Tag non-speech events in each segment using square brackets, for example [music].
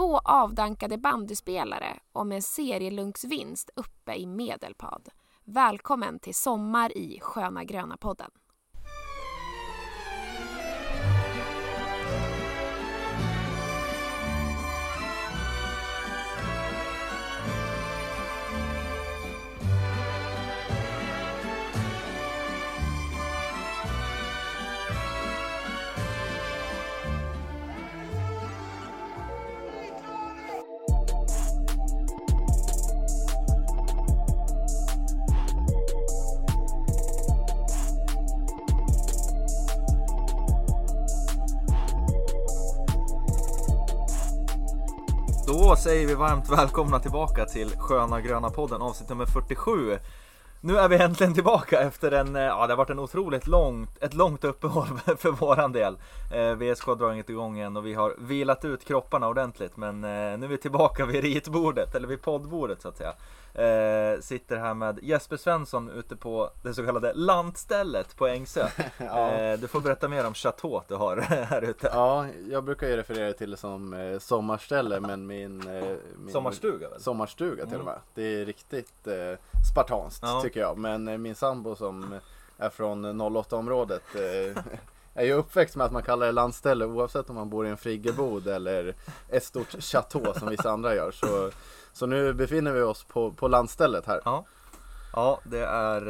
två avdankade bandyspelare och med serielunksvinst uppe i Medelpad. Välkommen till Sommar i Sköna Gröna-podden. Säger vi varmt välkomna tillbaka till Sköna Gröna podden avsnitt nummer 47. Nu är vi äntligen tillbaka efter en, eh, ja det har varit en otroligt långt, ett långt uppehåll [laughs] för våran del. Eh, VSK drar inget igång än och vi har vilat ut kropparna ordentligt men eh, nu är vi tillbaka vid ritbordet, eller vid poddbordet så att säga. Eh, sitter här med Jesper Svensson ute på det så kallade lantstället på Ängsö. [laughs] Ja. eh, du får berätta mer om chateau du har [laughs] här ute. Ja, jag brukar ju referera till det som eh, sommarställe men min, min Sommarstuga väl? Sommarstuga till Mm. och med. Det är riktigt spartanskt Ja tycker jag. Men eh, min sambo som är från eh, 08-området eh, [laughs] är ju uppväxt med att man kallar det landställe oavsett om man bor i en friggebod eller ett stort chateau som vissa andra gör. Så, så nu befinner vi oss på, på landstället här. Ja. Ja, det är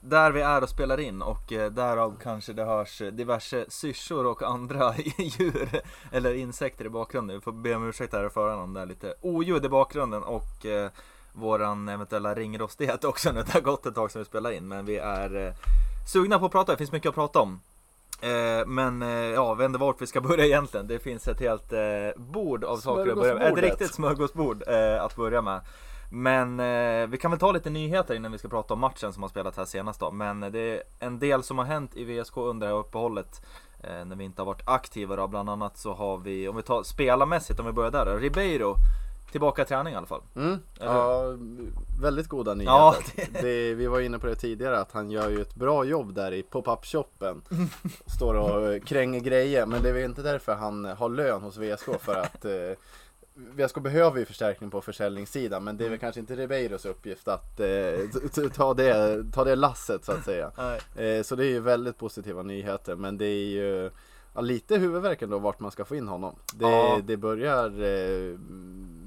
där vi är och spelar in och därav kanske det hörs diverse syrsor och andra [laughs] djur eller insekter i bakgrunden. Vi får be om ursäkt här i förhand om det är lite oljud i bakgrunden och våran eventuella ringrostighet också nu. Det har gått ett tag sedan vi spelade in men vi är eh, sugna på att prata. Det finns mycket att prata om. Eh, men eh, ja, inte vart vi ska börja egentligen. Det finns ett helt bord av saker att börja med. Ett riktigt smörgåsbord att börja med. Men eh, vi kan väl ta lite nyheter innan vi ska prata om matchen som har spelat här senast då. Men det är en del som har hänt i VSK under det här uppehållet. Eh, när vi inte har varit aktiva då. Bland annat så har vi, om vi tar spelarmässigt, om vi börjar där då. Ribeiro, tillbaka i träning i alla fall. Mm, ja, väldigt goda nyheter. Ja, [laughs] det... vi var inne på det tidigare att han gör ju ett bra jobb där i pop-up shoppen. [laughs] Står och kränger grejer. Men det är väl inte därför han har lön hos VSK för att eh, VSK behöver ju förstärkning på försäljningssidan men det är väl kanske inte Ribeiros uppgift att eh, ta, det, ta det lasset så att säga. Eh, så det är ju väldigt positiva nyheter men det är ju ja, lite huvudvärk då vart man ska få in honom. Det, Ja. det börjar eh,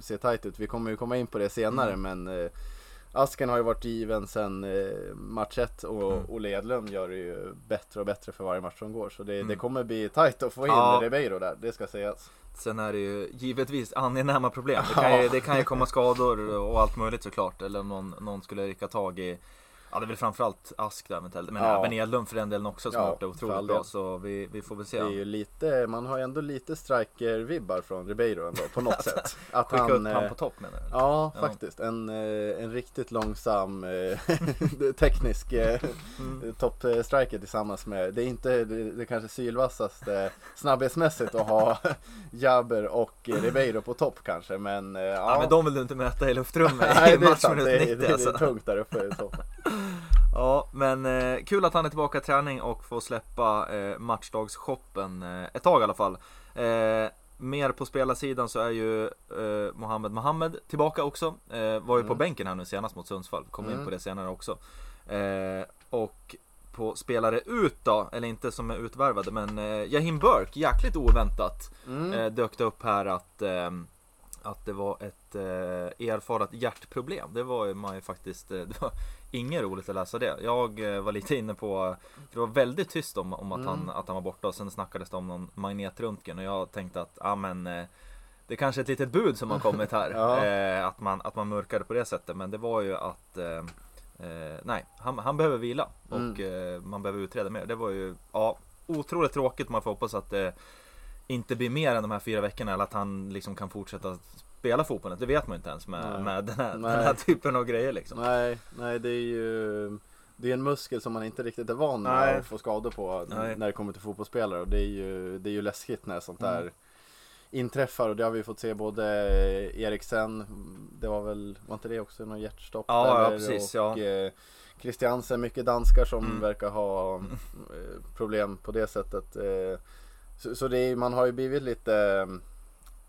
se tajt ut. Vi kommer ju komma in på det senare men eh, Asken har ju varit given sen eh, match 1 och Mm. Olle Edlund gör det ju bättre och bättre för varje match som går. Så det, Mm. det kommer bli tajt att få in Ja. Ribeiro där, det ska sägas. Sen är det ju givetvis angenäma problem. Det kan ju, det kan ju komma skador och allt möjligt såklart. Eller om någon, någon skulle rycka tag i Ja det är väl framförallt Ask där eventuellt. Men Ja. även Edlund för den delen också som Ja, har det för otroligt bra. Så vi, vi får väl se. Det är ju lite, man har ju ändå lite striker-vibbar från Ribeiro ändå på något [laughs] sätt. Att Skicka upp eh, han på topp menar du? Ja, Ja. faktiskt. En, eh, en riktigt långsam eh, [laughs] teknisk eh, Mm. toppstriker tillsammans med, det är inte det, det kanske sylvassaste snabbhetsmässigt att ha [laughs] Jabber och eh, Ribeiro på topp kanske men eh, ja. Ja, men de vill du inte mäta i luftrummet i det är sant. matchminut Det, 90 är- det, är alltså. tungt där uppe i toppen. Ja, men eh, kul att han är tillbaka i träning och får släppa eh, matchdagsshoppen eh, ett tag i alla fall. Eh, mer på spelarsidan så är ju eh, Mohamed Mohamed tillbaka också. Eh, var ju på Mm. bänken här nu senast mot Sundsvall. Kommer in Mm. på det senare också. Eh, och på spelare ut då, eller inte som är utvärvade, men eh, Jahim Burke, jäkligt oväntat Mm. eh, dök det upp här att, att det var ett eh, erfarat hjärtproblem. Det var ju man ju faktiskt, [laughs] det var inget roligt att läsa det. Jag eh, var lite inne på, det var väldigt tyst om, om att, Mm. han, att han var borta och sen snackades det om någon magnetröntgen och jag tänkte att, ja men eh, det är kanske är ett litet bud som har kommit här. [laughs] Ja. eh, att, man, att man mörkade på det sättet. Men det var ju att eh, eh, nej, han, han behöver vila och eh, man behöver utreda mer. Det var ju ja, otroligt tråkigt. Man får hoppas att det inte blir mer än de här fyra veckorna eller att han liksom kan fortsätta spela fotbollen. Det vet man ju inte ens med, Nej. med den, här, den här typen av grejer liksom. Nej, nej det är ju det är en muskel som man inte riktigt är van med Nej. att få skador på Nej. när det kommer till fotbollsspelare och det är ju, det är ju läskigt när sånt där Mm. inträffar och det har vi fått se både Eriksen, det var väl, var inte det också någon hjärtstopp? Ja, ja, eller? precis, och, ja. eh, Christiansen, mycket danskar som Mm. verkar ha eh, problem på det sättet. Eh, så, så det är, man har ju blivit lite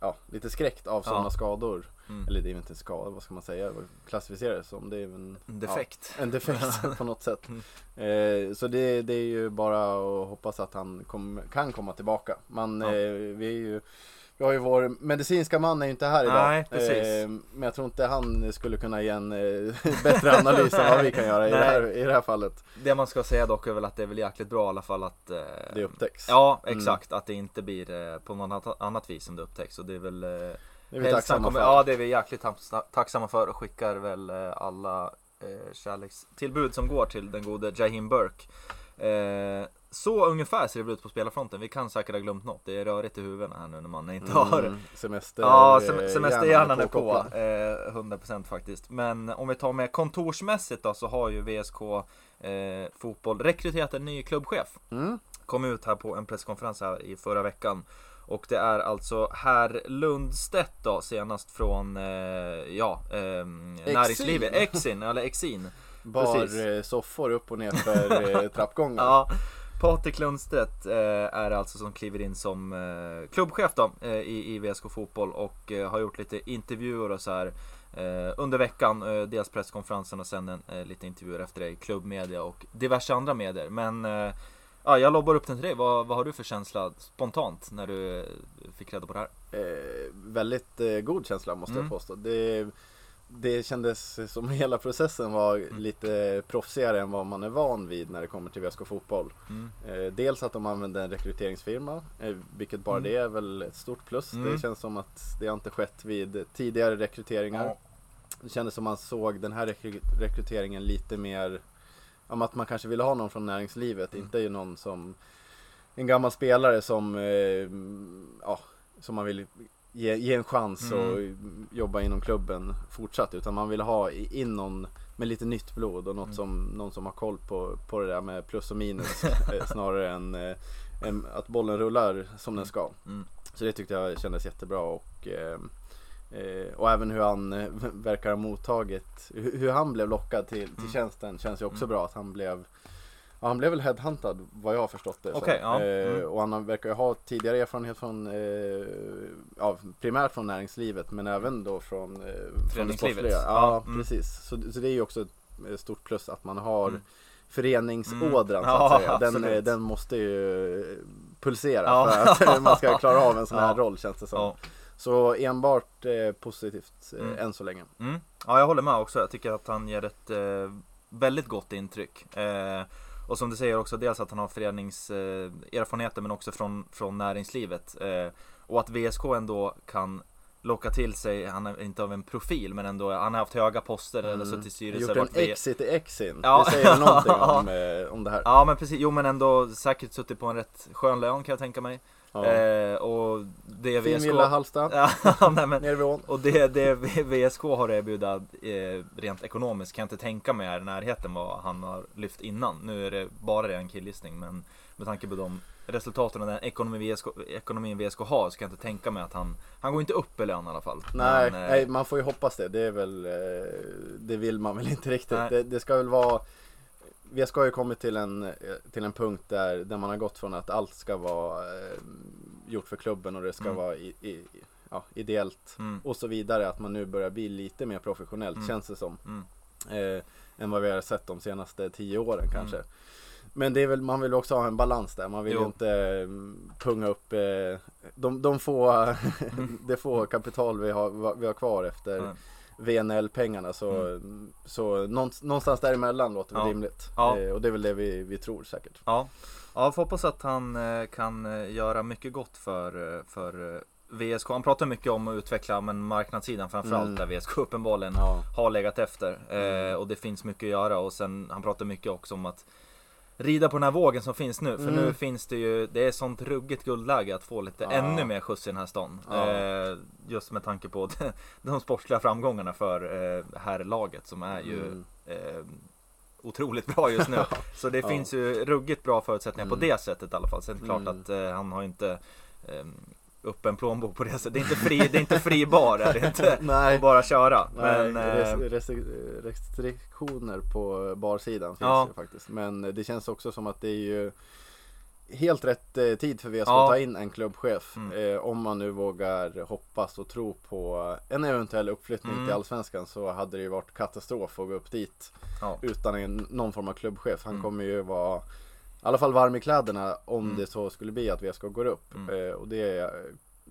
ja, lite skräckt av sådana Ja. skador. Mm. Eller det är inte skada, vad ska man säga? Vad klassificerar det som? Det är en En defekt. Ja, en defekt [laughs] på något sätt. Mm. Eh, så det, det är ju bara att hoppas att han kom, kan komma tillbaka. Man, Ja. eh, vi är ju vi har ju vår medicinska man är ju inte här idag. Nej, precis. Eh, men jag tror inte han skulle kunna ge en eh, bättre analys än vad vi kan göra i det, här, i det här fallet. Det man ska säga dock är väl att det är väl jäkligt bra i alla fall att eh, Det upptäcks. Ja, Mm. exakt. Att det inte blir på något annat vis som det upptäcks. Och det är väl det är vi tacksamma kommer- för. Ja, det är vi jäkligt tacksa- tacksamma för och skickar väl alla eh, kärlekstillbud som går till den gode Jahim Burke. Eh, så ungefär ser det väl ut på spelarfronten. Vi kan säkert ha glömt något. Det är rörigt i huvudena här nu när man inte har Mm, semester, Ja, eh, sem semesterhjärnan är på. Eh, 100% faktiskt. Men om vi tar med kontorsmässigt då så har ju VSK eh, Fotboll rekryterat en ny klubbchef. Mm. Kom ut här på en presskonferens här i förra veckan. Och det är alltså herr Lundstedt då senast från, eh, ja, eh, näringslivet. Exin, eller Exin. Bar Precis. eh, soffor upp och ner för eh, trappgången. [laughs] Ja, Patrik Lundstedt eh, är alltså som kliver in som eh, klubbchef då eh, i, i VSK Fotboll och har gjort lite intervjuer och så här under veckan. Eh, dels presskonferensen och sen en, lite intervjuer efter det i klubbmedia och diverse andra medier. Men ja, jag lobbar upp den till dig. Vad, vad har du för känsla spontant när du fick reda på det här? eh, väldigt eh, god känsla måste Mm. jag påstå. Det, det kändes som hela processen var Mm. lite proffsigare än vad man är van vid när det kommer till VSK Fotboll. Mm. Eh, dels att de använde en rekryteringsfirma, eh, vilket bara Mm. det är väl ett stort plus. Mm. Det känns som att det inte skett vid tidigare rekryteringar. Ja. Det kändes som man såg den här rekry- rekryteringen lite mer om att man kanske ville ha någon från näringslivet, Mm. inte ju någon som en gammal spelare som, eh, ja, som man vill ge, ge en chans Mm. och jobba inom klubben fortsatt. Utan man vill ha in någon med lite nytt blod och något Mm. som, någon som har koll på, på det där med plus och minus [laughs] eh, snarare än, eh, än att bollen rullar som den ska. Mm. Så det tyckte jag kändes jättebra och eh, eh, och även hur han eh, verkar ha mottagit, hur, han blev lockad till, till Mm. tjänsten känns ju också Mm. bra att han blev Ja, han blev väl headhuntad vad jag har förstått det. Okej, ja. eh, Mm. Och han verkar ju ha tidigare erfarenhet från, eh, ja, primärt från näringslivet men även då från, eh, från det sportsliga. Ja, mm. precis. Så, så det är ju också ett eh, stort plus att man har Mm. föreningsådran Mm. så att Ja, säga. Den, eh, den måste ju eh, pulsera för att [laughs] man ska klara av en sån här roll känns det som. Så enbart eh, positivt eh, Mm. än så länge. Mm. Ja, jag håller med också. Jag tycker att han ger ett eh, väldigt gott intryck. Och som du säger också, dels att han har föreningserfarenheter men också från, från näringslivet. Eh, och att VSK ändå kan locka till sig, han är inte av en profil men ändå, han har haft höga poster eller suttit i styrelser. Mm. Gjort en varit V- exit i Exin. Ja. Det säger någonting [laughs] om, eh, om det här. Ja men precis, jo men ändå säkert suttit på en rätt skön lön kan jag tänka mig. Ja. Eh, och det VSK... villa Hallsta, [laughs] Ja, nej, men, nere vid ån. Och det, det VSK har erbjuda eh, rent ekonomiskt kan jag inte tänka mig är i närheten vad han har lyft innan. Nu är det bara det en killgissning men med tanke på de resultaten och den ekonomi VSK, ekonomin VSK har så kan jag inte tänka mig att han, han går inte upp i lön i alla fall. Nej, Men, eh, nej, man får ju hoppas det. Det är väl, eh, det vill man väl inte riktigt. Det, det ska väl vara, vi ska ju kommit till en, eh, till en punkt där, där man har gått från att allt ska vara eh, gjort för klubben och det ska Mm. vara i, i, ja, ideellt Mm, och så vidare. Att man nu börjar bli lite mer professionellt Mm. känns det som. mm, eh, än vad vi har sett de senaste tio åren kanske. Mm. Men det är väl, man vill också ha en balans där. Man vill ju inte mm, punga upp eh, de, de få, [laughs] det få kapital vi har, vi har kvar efter. VNL-pengarna. Så, så någonstans, däremellan låter Ja. rimligt. Ja. Eh, och det är väl det vi, vi tror säkert. Ja, ja får hoppas att han eh, kan eh, göra mycket gott för, för VSK. Han pratar mycket om att utveckla men marknadssidan framförallt Mm. där VSK uppenbarligen Ja. har legat efter. Eh, Mm. och det finns mycket att göra och sen han pratar mycket också om att rida på den här vågen som finns nu. För Mm. nu finns det ju, det är sånt ruggigt guldläge att få lite Ja. ännu mer skjuts i den här stan. Ja. Eh, just med tanke på [laughs] de, de sportsliga framgångarna för eh, herrlaget som är ju Mm. eh, otroligt bra just nu. [laughs] Så det Ja. finns ju ruggigt bra förutsättningar på Mm. det sättet i alla fall. Sen är det klart Mm. att eh, han har inte eh, upp en plånbok på det sättet. Det är inte fri, det är inte fri bar, är det inte. [laughs] Nej. Bara köra. Nej, Men, eh, restri- restriktioner på barsidan finns Ja. ju faktiskt. Men det känns också som att det är ju helt rätt eh, tid för VSK Ja. att ta in en klubbchef. Mm. Eh, om man nu vågar hoppas och tro på en eventuell uppflyttning Mm. till Allsvenskan så hade det ju varit katastrof att gå upp dit Ja. utan en, någon form av klubbchef. Han Mm. kommer ju vara i alla fall varm i kläderna om Mm. det så skulle bli att VSK går upp. Mm. Eh, och det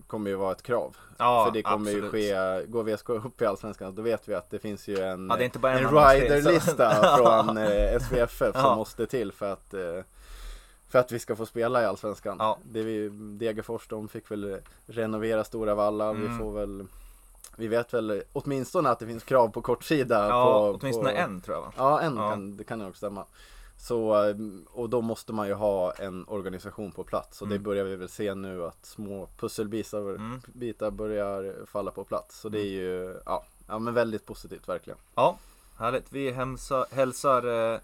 kommer ju vara ett krav. Ja, för det kommer ju absolut. ske, går VSK upp i Allsvenskan då vet vi att det finns ju en, Ja, en en riderlista [laughs] från eh, SVFF Ja. som måste till för att eh, för att vi ska få spela i Allsvenskan. Ja. Det vi, Degerfors de fick väl renovera Stora Valla. Mm. Vi får väl Vi vet väl åtminstone att det finns krav på kortsida. Ja, på, åtminstone på, en tror jag va? Ja, en Ja. Kan, det kan nog stämma. Så, och då måste man ju ha en organisation på plats och det Mm. börjar vi väl se nu att små pusselbitar Mm. bitar börjar falla på plats. Så det är ju, ja, ja men väldigt positivt verkligen. Ja, härligt. Vi hälsar, hälsar eh,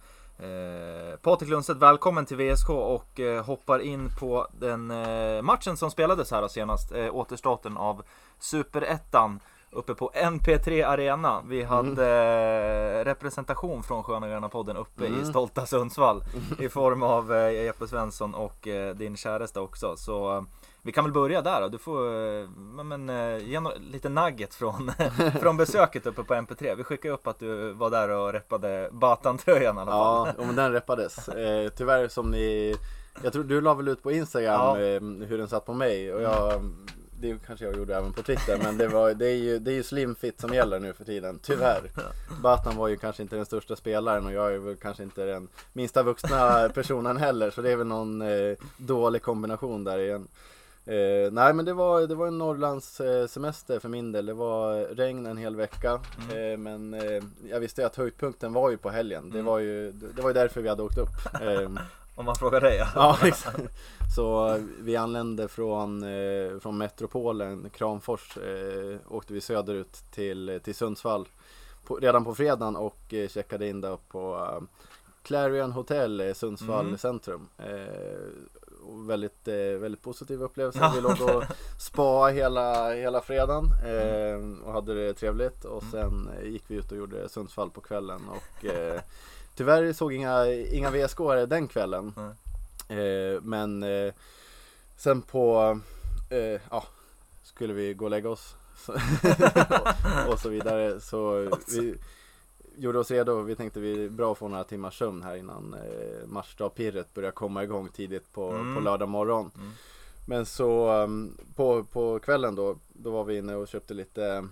eh, Patrik Lundstedt välkommen till VSK och eh, hoppar in på den eh, matchen som spelades här senast. Eh, återstarten av Superettan uppe på NP3 Arena. Vi hade eh, representation från Sköna Gröna podden uppe Mm. i stolta Sundsvall i form av eh, Jeppe Svensson och eh, din käresta också. Så vi kan väl börja där då. Du får men, ge lite nugget från, [laughs] från besöket uppe på MP3. Vi skickade upp att du var där och reppade Batan-tröjan i alla fall. Ja, men den reppades. Eh, tyvärr som ni Jag tror du la väl ut på Instagram Ja. hur den satt på mig och jag Det kanske jag gjorde även på Twitter men det, var, det, är ju, det är ju slimfit som gäller nu för tiden, tyvärr Batan var ju kanske inte den största spelaren och jag är väl kanske inte den minsta vuxna personen heller så det är väl någon eh, dålig kombination där igen Eh, nej men det var, det var en Norrlands eh, semester för min del. Det var regn en hel vecka. Mm. Eh, men eh, jag visste ju att höjdpunkten var ju på helgen. Det Mm. var ju det det var ju därför vi hade åkt upp. [laughs] Om man frågar dig. ja, [laughs] exakt. Så eh, vi anlände från, eh, från metropolen Kramfors. Eh, åkte vi söderut till, till Sundsvall på, redan på fredagen och checkade in där på Clarion Hotel Sundsvall Mm. centrum. Väldigt, väldigt positiv upplevelse. Ja. Vi låg och [laughs] spa hela, hela fredagen eh, och hade det trevligt. Och Mm. sen gick vi ut och gjorde Sundsvall på kvällen. Och tyvärr såg inga, inga VSK den kvällen. Eh, men eh, sen på, eh, ja, skulle vi gå och lägga oss. [laughs] Och så vidare. Så vi gjorde oss redo. Vi tänkte vi är bra att få några timmars sömn här innan eh, matchdagpirret börjar komma igång tidigt på, Mm. på lördag morgon. Mm. Men så um, på, på kvällen då, då var vi inne och köpte lite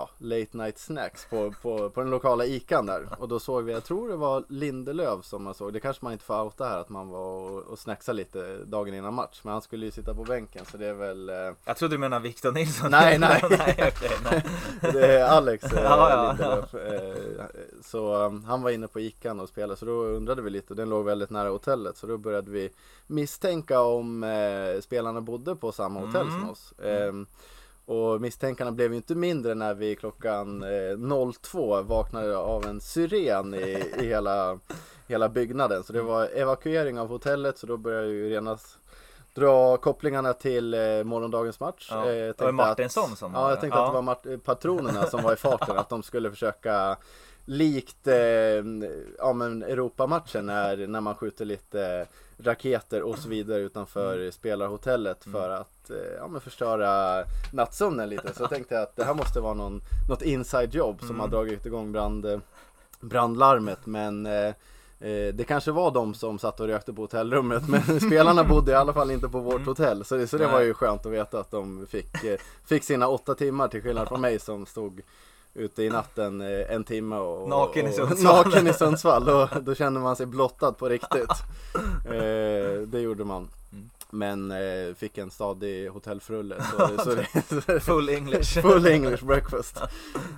ja, late night snacks på, på, på den lokala ikan där. Och då såg vi, jag tror det var Lindelöf som man såg. Det kanske man inte får outa här att man var och, och snacksade lite dagen innan match. Men han skulle ju sitta på bänken så det är väl eh, Jag trodde du menade Victor Nilsson. Nej, nej. [laughs] nej, okej, nej. [laughs] Det är Alex eh, [laughs] Ja, ja, Lindelöf. Eh, Så um, han var inne på Ican och spelade så då undrade vi lite. Den låg väldigt nära hotellet så då började vi misstänka om eh, spelarna bodde på samma hotell Mm. som oss. Ehm, och misstänkarna blev ju inte mindre när vi klockan eh, 02 vaknade av en syren i, i hela, hela byggnaden. Så det var evakuering av hotellet så då började ju genast dra kopplingarna till eh, morgondagens match. Ja. Eh, Det var Martinsson att, som Ja, var jag det. tänkte Ja. att det var Mart- patronerna som var i farten. att de skulle försöka likt eh, ja, men Europamatchen när, när man skjuter lite raketer och så vidare utanför Mm. spelarhotellet för att eh, ja, men förstöra nattsömnen lite. Så [laughs] jag tänkte att det här måste vara någon, något inside jobb som Mm. har dragit igång brand, eh, brandlarmet. Men eh, eh, det kanske var de som satt och rökte på hotellrummet men [laughs] spelarna bodde i alla fall inte på vårt Mm. hotell. Så det, så det var ju skönt att veta att de fick, fick sina åtta timmar till skillnad från mig som stod ute i natten eh, en timme och, Naken i och, Sundsvall. [laughs] naken i Sundsvall. Då, då kände man sig blottad på riktigt. [laughs] Eh, det gjorde man. Mm. Men eh, fick en stadig hotellfrulle. Så, [laughs] så det, Full English. Full English breakfast.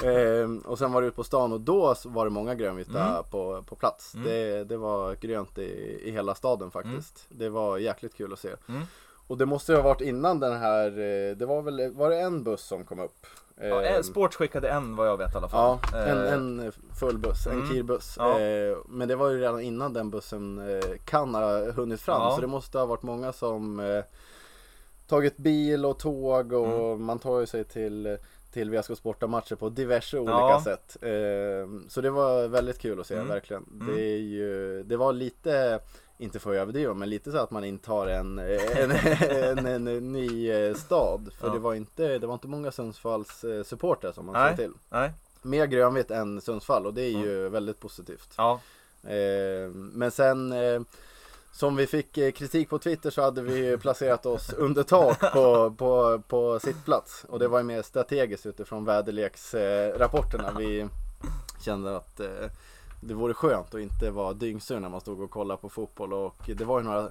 Ehm, och sen var det ut på stan och då var det många grönvita Mm. på, på plats. Mm. Det, det var grönt i, i hela staden faktiskt. Det var jäkligt kul att se. Mm. Och det måste ju ha varit innan den här, eh, det var väl, var det en buss som kom upp? Ja, Ehm, eh, Sports skickade en vad jag vet i alla fall. Ja, en, Eh, en full buss, en mm. kirbuss. Ja. Eh, men det var ju redan innan den bussen kan ha hunnit fram. Ja. Så det måste ha varit många som eh, tagit bil och tåg och Mm. man tar ju sig till till VSK Sporta-matcher på diverse olika Ja. sätt. Eh, så det var väldigt kul att se, Mm. verkligen. Mm. Det, är ju, det var lite inte för att överdriva, men lite så att man intar en, en, en, en, en ny eh, stad. För Ja. det, var inte, det var inte många Sundsvalls eh, supportrar som man Nej. såg till. Nej. Mer grönvitt än Sundsvall och det är ju väldigt positivt. Ja. Eh, men sen eh, som vi fick eh, kritik på Twitter så hade vi placerat oss under tak på, på, på sittplats. Och det var ju mer strategiskt utifrån väderleksrapporterna. Vi kände att eh, det vore skönt att inte vara dyngsur när man stod och kollade på fotboll. Och det var ju några,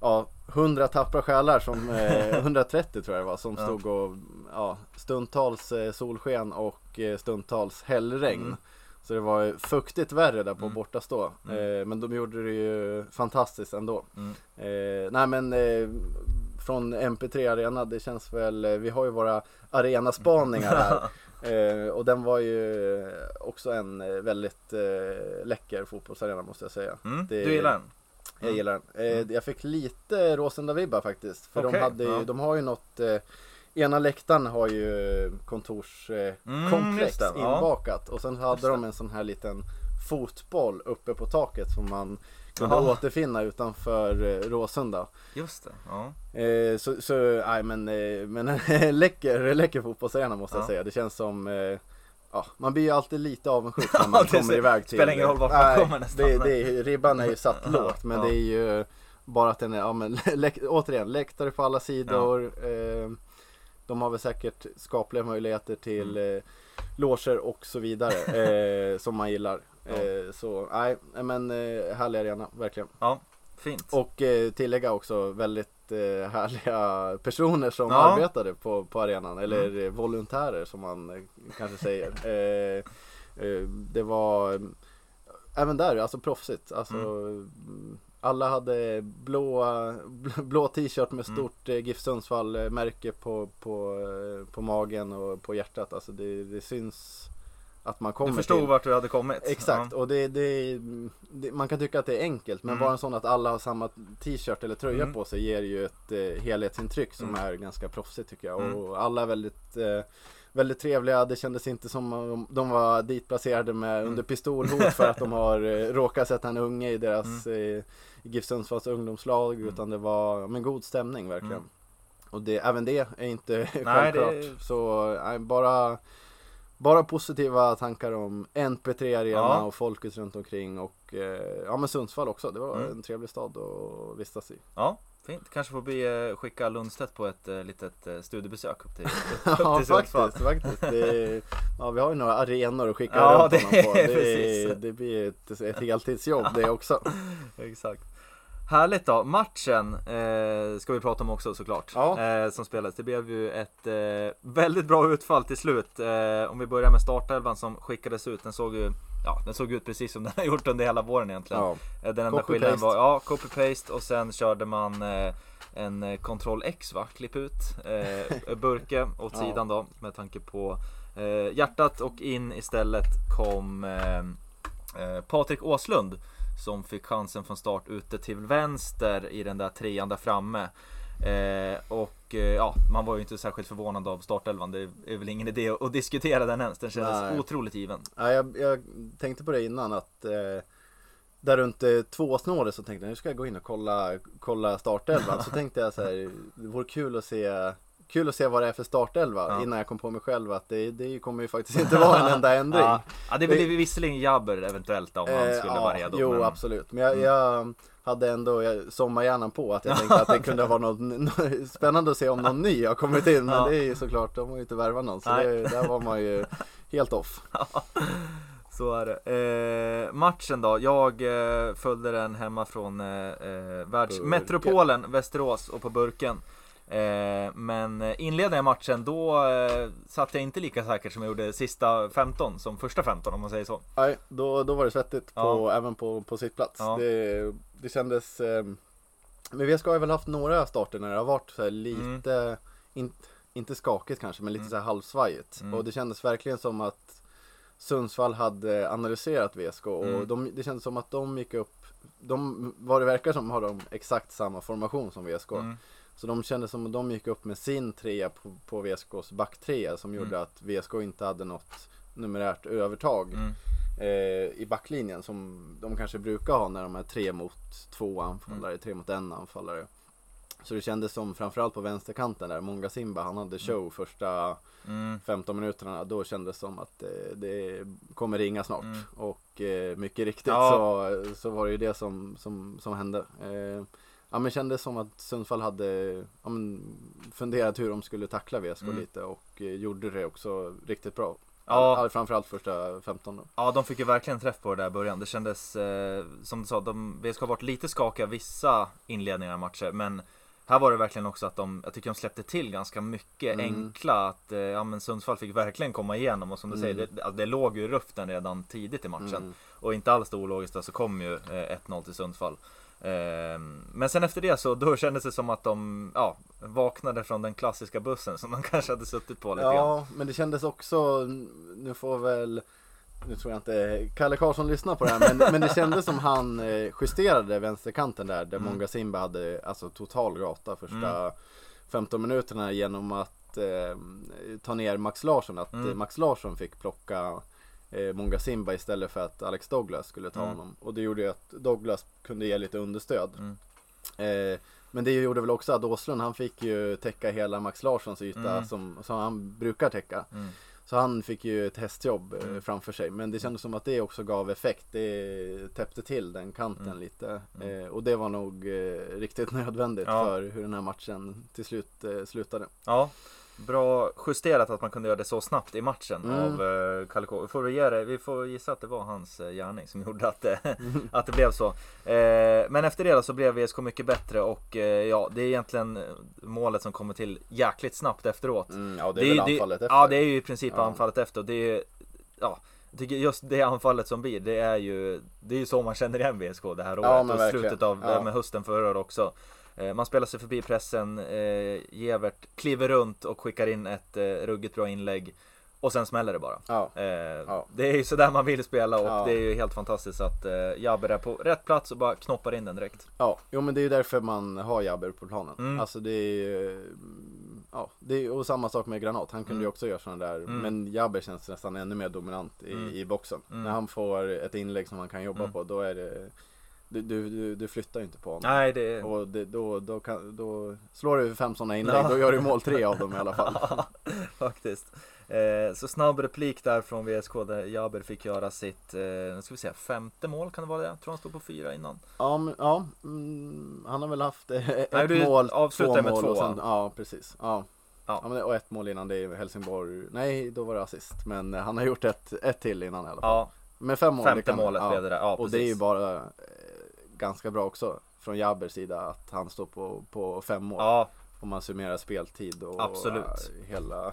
ja, 100 tappra själar som, [laughs] eh, 130 tror jag det var, som Ja. stod och, ja, stundtals eh, solsken och eh, stundtals hällregn. Mm. Så det var fuktigt värre där på Mm. bortastå. Mm. Eh, men de gjorde det ju fantastiskt ändå. Mm. Eh, nej men eh, från MP3 Arena, det känns väl, eh, vi har ju våra arenaspaningar här. [laughs] Eh, och den var ju också en eh, väldigt eh, läcker fotbollsarena måste jag säga. Mm. Det- Du gillar den? Jag gillar den. Eh, jag fick lite Råsunda-vibbar faktiskt. För Mm. Okej, de, hade ju, ja. de har ju något, eh, ena läktaren har ju kontorskomplex Mm, det, ja. inbakat. Och sen hade Just de en sån här liten fotboll uppe på taket som man kunde Jaha. återfinna utanför eh, Råsunda. Just det, ja. Eh, så, så nej men, eh, men en [laughs] läcker, läcker fotbollsarena måste jag Ja. säga. Det känns som eh, Ja, man blir ju alltid lite avundsjuk när man Ja, kommer iväg till spelar ingen roll vart man Nej, kommer nästan. Det, det, är- ribban är ju satt [laughs] Ja, lågt men ja. det är ju bara att den är, ja men [laughs] läck, återigen, läktare på alla sidor. Eh, de har väl säkert skapliga möjligheter till Mm. eh, loger och så vidare som man gillar. Ja. Eh, så nej, men eh, härlig arena, verkligen. Ja, fint. Och eh, tillägga också väldigt härliga personer som Ja. Mm. arbetade på, på arenan. Eller eh, volontärer som man kanske säger. [laughs] Eh, eh, det var även där, alltså proffsigt. Alltså, mm, Alla hade blå, [laughs] blå t-shirt med Mm. stort eh, GIF Sundsvall märke på, på, på magen och på hjärtat. Alltså det, det syns att man kommer Du förstod till. vart du hade kommit? Exakt, och det, det, det, man kan tycka att det är enkelt men Mm. bara en sån att alla har samma t-shirt eller tröja Mm. på sig ger ju ett eh, helhetsintryck som Mm. är ganska proffsigt tycker jag. Mm. Och alla är väldigt, eh, väldigt trevliga, det kändes inte som om de var ditplacerade med Mm. under pistolhot [laughs] för att de har eh, råkat sätta en unge i deras eh, GIF Sundsvalls ungdomslag Mm. utan det var ja, men god stämning verkligen. Mm. Och det, även det är inte [laughs] Nej, självklart. det- Så nej, bara bara positiva tankar om NP3 Arena Ja. och folket runt omkring och eh, ja men Sundsvall också. Det var Mm. en trevlig stad att vistas i. Ja, fint. Kanske får bli eh, skicka Lundstedt på ett eh, litet studiebesök upp till, [laughs] upp Ja till Sundsvall. faktiskt, faktiskt. Det, ja, vi har ju några arenor att skicka Ja, runt det honom på. [laughs] är Det, precis. det blir ett, ett heltidsjobb det också. [laughs] Exakt. Härligt då. Matchen eh, ska vi prata om också såklart. Ja. Eh, som spelades. Det blev ju ett eh, väldigt bra utfall till slut. Eh, om vi börjar med startelvan som skickades ut. Den såg ju Ja, den såg ut precis som den har gjort under hela våren egentligen. Ja. Eh, Den enda skillnaden var, ja, copy-paste och sen körde man eh, en eh, Ctrl X va, klipp ut Burke åt [laughs] Ja. sidan då med tanke på hjärtat och in istället kom Patrik Åslund som fick chansen från start ute till vänster i den där trean där framme. Eh, och eh, ja, man var ju inte särskilt förvånad av startelvan. Det är väl ingen idé att, diskutera den ens. Den kändes Nej. otroligt given. Ja, jag, jag tänkte på det innan att eh, där runt eh, tvåsnåret så tänkte jag nu ska jag gå in och kolla, kolla startelvan. Så [laughs] tänkte jag så här, det vore kul att se Kul att se vad det är för startelva Ja. innan jag kom på mig själv att det, det kommer ju faktiskt inte vara en enda [laughs] ändring. Ja, ja det blir visserligen Jabber eventuellt om han Eh, skulle ja, vara redo. Jo, men- absolut. Men jag, Mm. jag hade ändå jag, sommarhjärnan på att jag [laughs] tänkte att det kunde vara något nå- spännande att se om någon ny har kommit in. Men det är ju såklart, de har ju inte värvat någon. Så det, där var man ju [laughs] helt off. Så är det. Eh, matchen då. Jag eh, följde den hemma från eh, eh, världsmetropolen Västerås och på burken. Eh, men inledningen av matchen då eh, satt jag inte lika säkert som jag gjorde sista 15 som första 15 om man säger så. Nej, då, då var det svettigt på, även på, på sitt plats. Ja. Det, det kändes... Eh, men vi ska ju väl haft några starter när det har varit så lite, in, inte skakigt kanske, men lite Mm. så här halvsvajigt. Mm. Och det kändes verkligen som att Sundsvall hade analyserat VSK och Mm. de, det kändes som att de gick upp, de, vad det verkar som har de exakt samma formation som VSK. Mm. Så de kände som att de gick upp med sin trea på, på VSKs backtrea som gjorde Mm. att VSK inte hade något numerärt övertag. Mm. eh, i backlinjen som de kanske brukar ha när de är tre mot två anfallare, Mm. tre mot en anfallare. Så det kändes som framförallt på vänsterkanten där, Monga Simba han hade show första Mm. 15 minuterna. Då kändes det som att eh, det kommer ringa snart. Mm. Och eh, mycket riktigt Ja. så, så var det ju det som, som, som hände. Eh, ja men kändes som att Sundsvall hade ja, men, funderat hur de skulle tackla VSK Mm. lite och eh, gjorde det också riktigt bra. Ja. All, framförallt första 15 då. Ja, de fick ju verkligen träff på det där i början. Det kändes, eh, som du sa, de, VSK har varit lite skakiga vissa inledningar av matcher, men här var det verkligen också att de, jag tycker de släppte till ganska mycket Mm. enkla, att eh, ja, men Sundsvall fick verkligen komma igenom och som du Mm. säger, det, alltså, det låg ju i luften redan tidigt i matchen. Mm. Och inte alls det ologiska så kom ju eh, 1-0 till Sundsvall. Ehm, Men sen efter det så då kändes det som att de ja, vaknade från den klassiska bussen som de [laughs] kanske hade suttit på lite grann. Ja, men det kändes också, nu får väl nu tror jag inte Kalle Karlsson lyssnar på det här men, men det kändes som han eh, justerade vänsterkanten där där Mm. Monga Simba hade alltså total gata första Mm. 15 minuterna genom att eh, ta ner Max Larsson. Att Mm. Max Larsson fick plocka eh, Monga Simba istället för att Alex Douglas skulle ta Mm. honom. Och det gjorde ju att Douglas kunde ge lite understöd. Mm. Eh, men det gjorde väl också att Åslund han fick ju täcka hela Max Larssons yta Mm. som, som han brukar täcka. Mm. Så han fick ju ett hästjobb eh, Mm. framför sig. Men det kändes som att det också gav effekt. Det täppte till den kanten Mm. lite. Eh, och det var nog eh, riktigt [laughs] nödvändigt Ja. för hur den här matchen till slut eh, slutade. Ja, bra justerat att man kunde göra det så snabbt i matchen Mm. av uh, Kalle K. Vi får, ge det, vi får gissa att det var hans eh, gärning som [laughs] gjorde att det, att det blev så. Eh, men efter det så blev VSK mycket bättre och eh, ja, det är egentligen målet som kommer till jäkligt snabbt efteråt. Mm, ja, det är Det väl det- anfallet efter. Ja, det är ju i princip Ja. anfallet efter. Det är, ja, tycker just det anfallet som blir, det är ju Det är ju så man känner igen VSK det här året Ja, och slutet av Ja. med hösten förra året också. Eh, Man spelar sig förbi pressen, eh, Gevert kliver runt och skickar in ett eh, ruggigt bra inlägg och sen smäller det bara. Ja. Eh, Ja. Det är ju sådär man vill spela och Ja. det är ju helt fantastiskt att eh, Jabber är på rätt plats och bara knoppar in den direkt. Ja, jo men det är ju därför man har Jabber på planen. Mm. Alltså det är ju, ja, det är, och samma sak med Granat. Han kunde Mm. ju också göra sådana där. Mm. Men Jabber känns nästan ännu mer dominant i, Mm. i boxen. Mm. När han får ett inlägg som han kan jobba Mm. på, då är det, du, du, du, flyttar ju inte på honom. Nej, det Och det, då, då, kan, då slår du fem sådana inlägg, Ja. då gör du mål tre av dem i alla fall. [laughs] Faktiskt. Eh, så snabb replik där från VSK där Jaber fick göra sitt, eh, nu ska vi säga femte mål kan det vara det? Jag tror han stod på fyra innan. Ja, men, ja mm, han har väl haft eh, ett Nej, du mål, två mål två, och sen, ja precis. Ja. Ja. Ja. men, och ett mål innan det är Helsingborg, nej då var det assist. Men han har gjort ett, ett till innan i alla fall. Ja, Med fem mål. femte kan- målet ja. blev det där. Ja, Och det är ju precis. bara ganska bra också från Jabbers sida att han står på, på fem mål. Ja, Om man summerar speltid och Absolut. eh, hela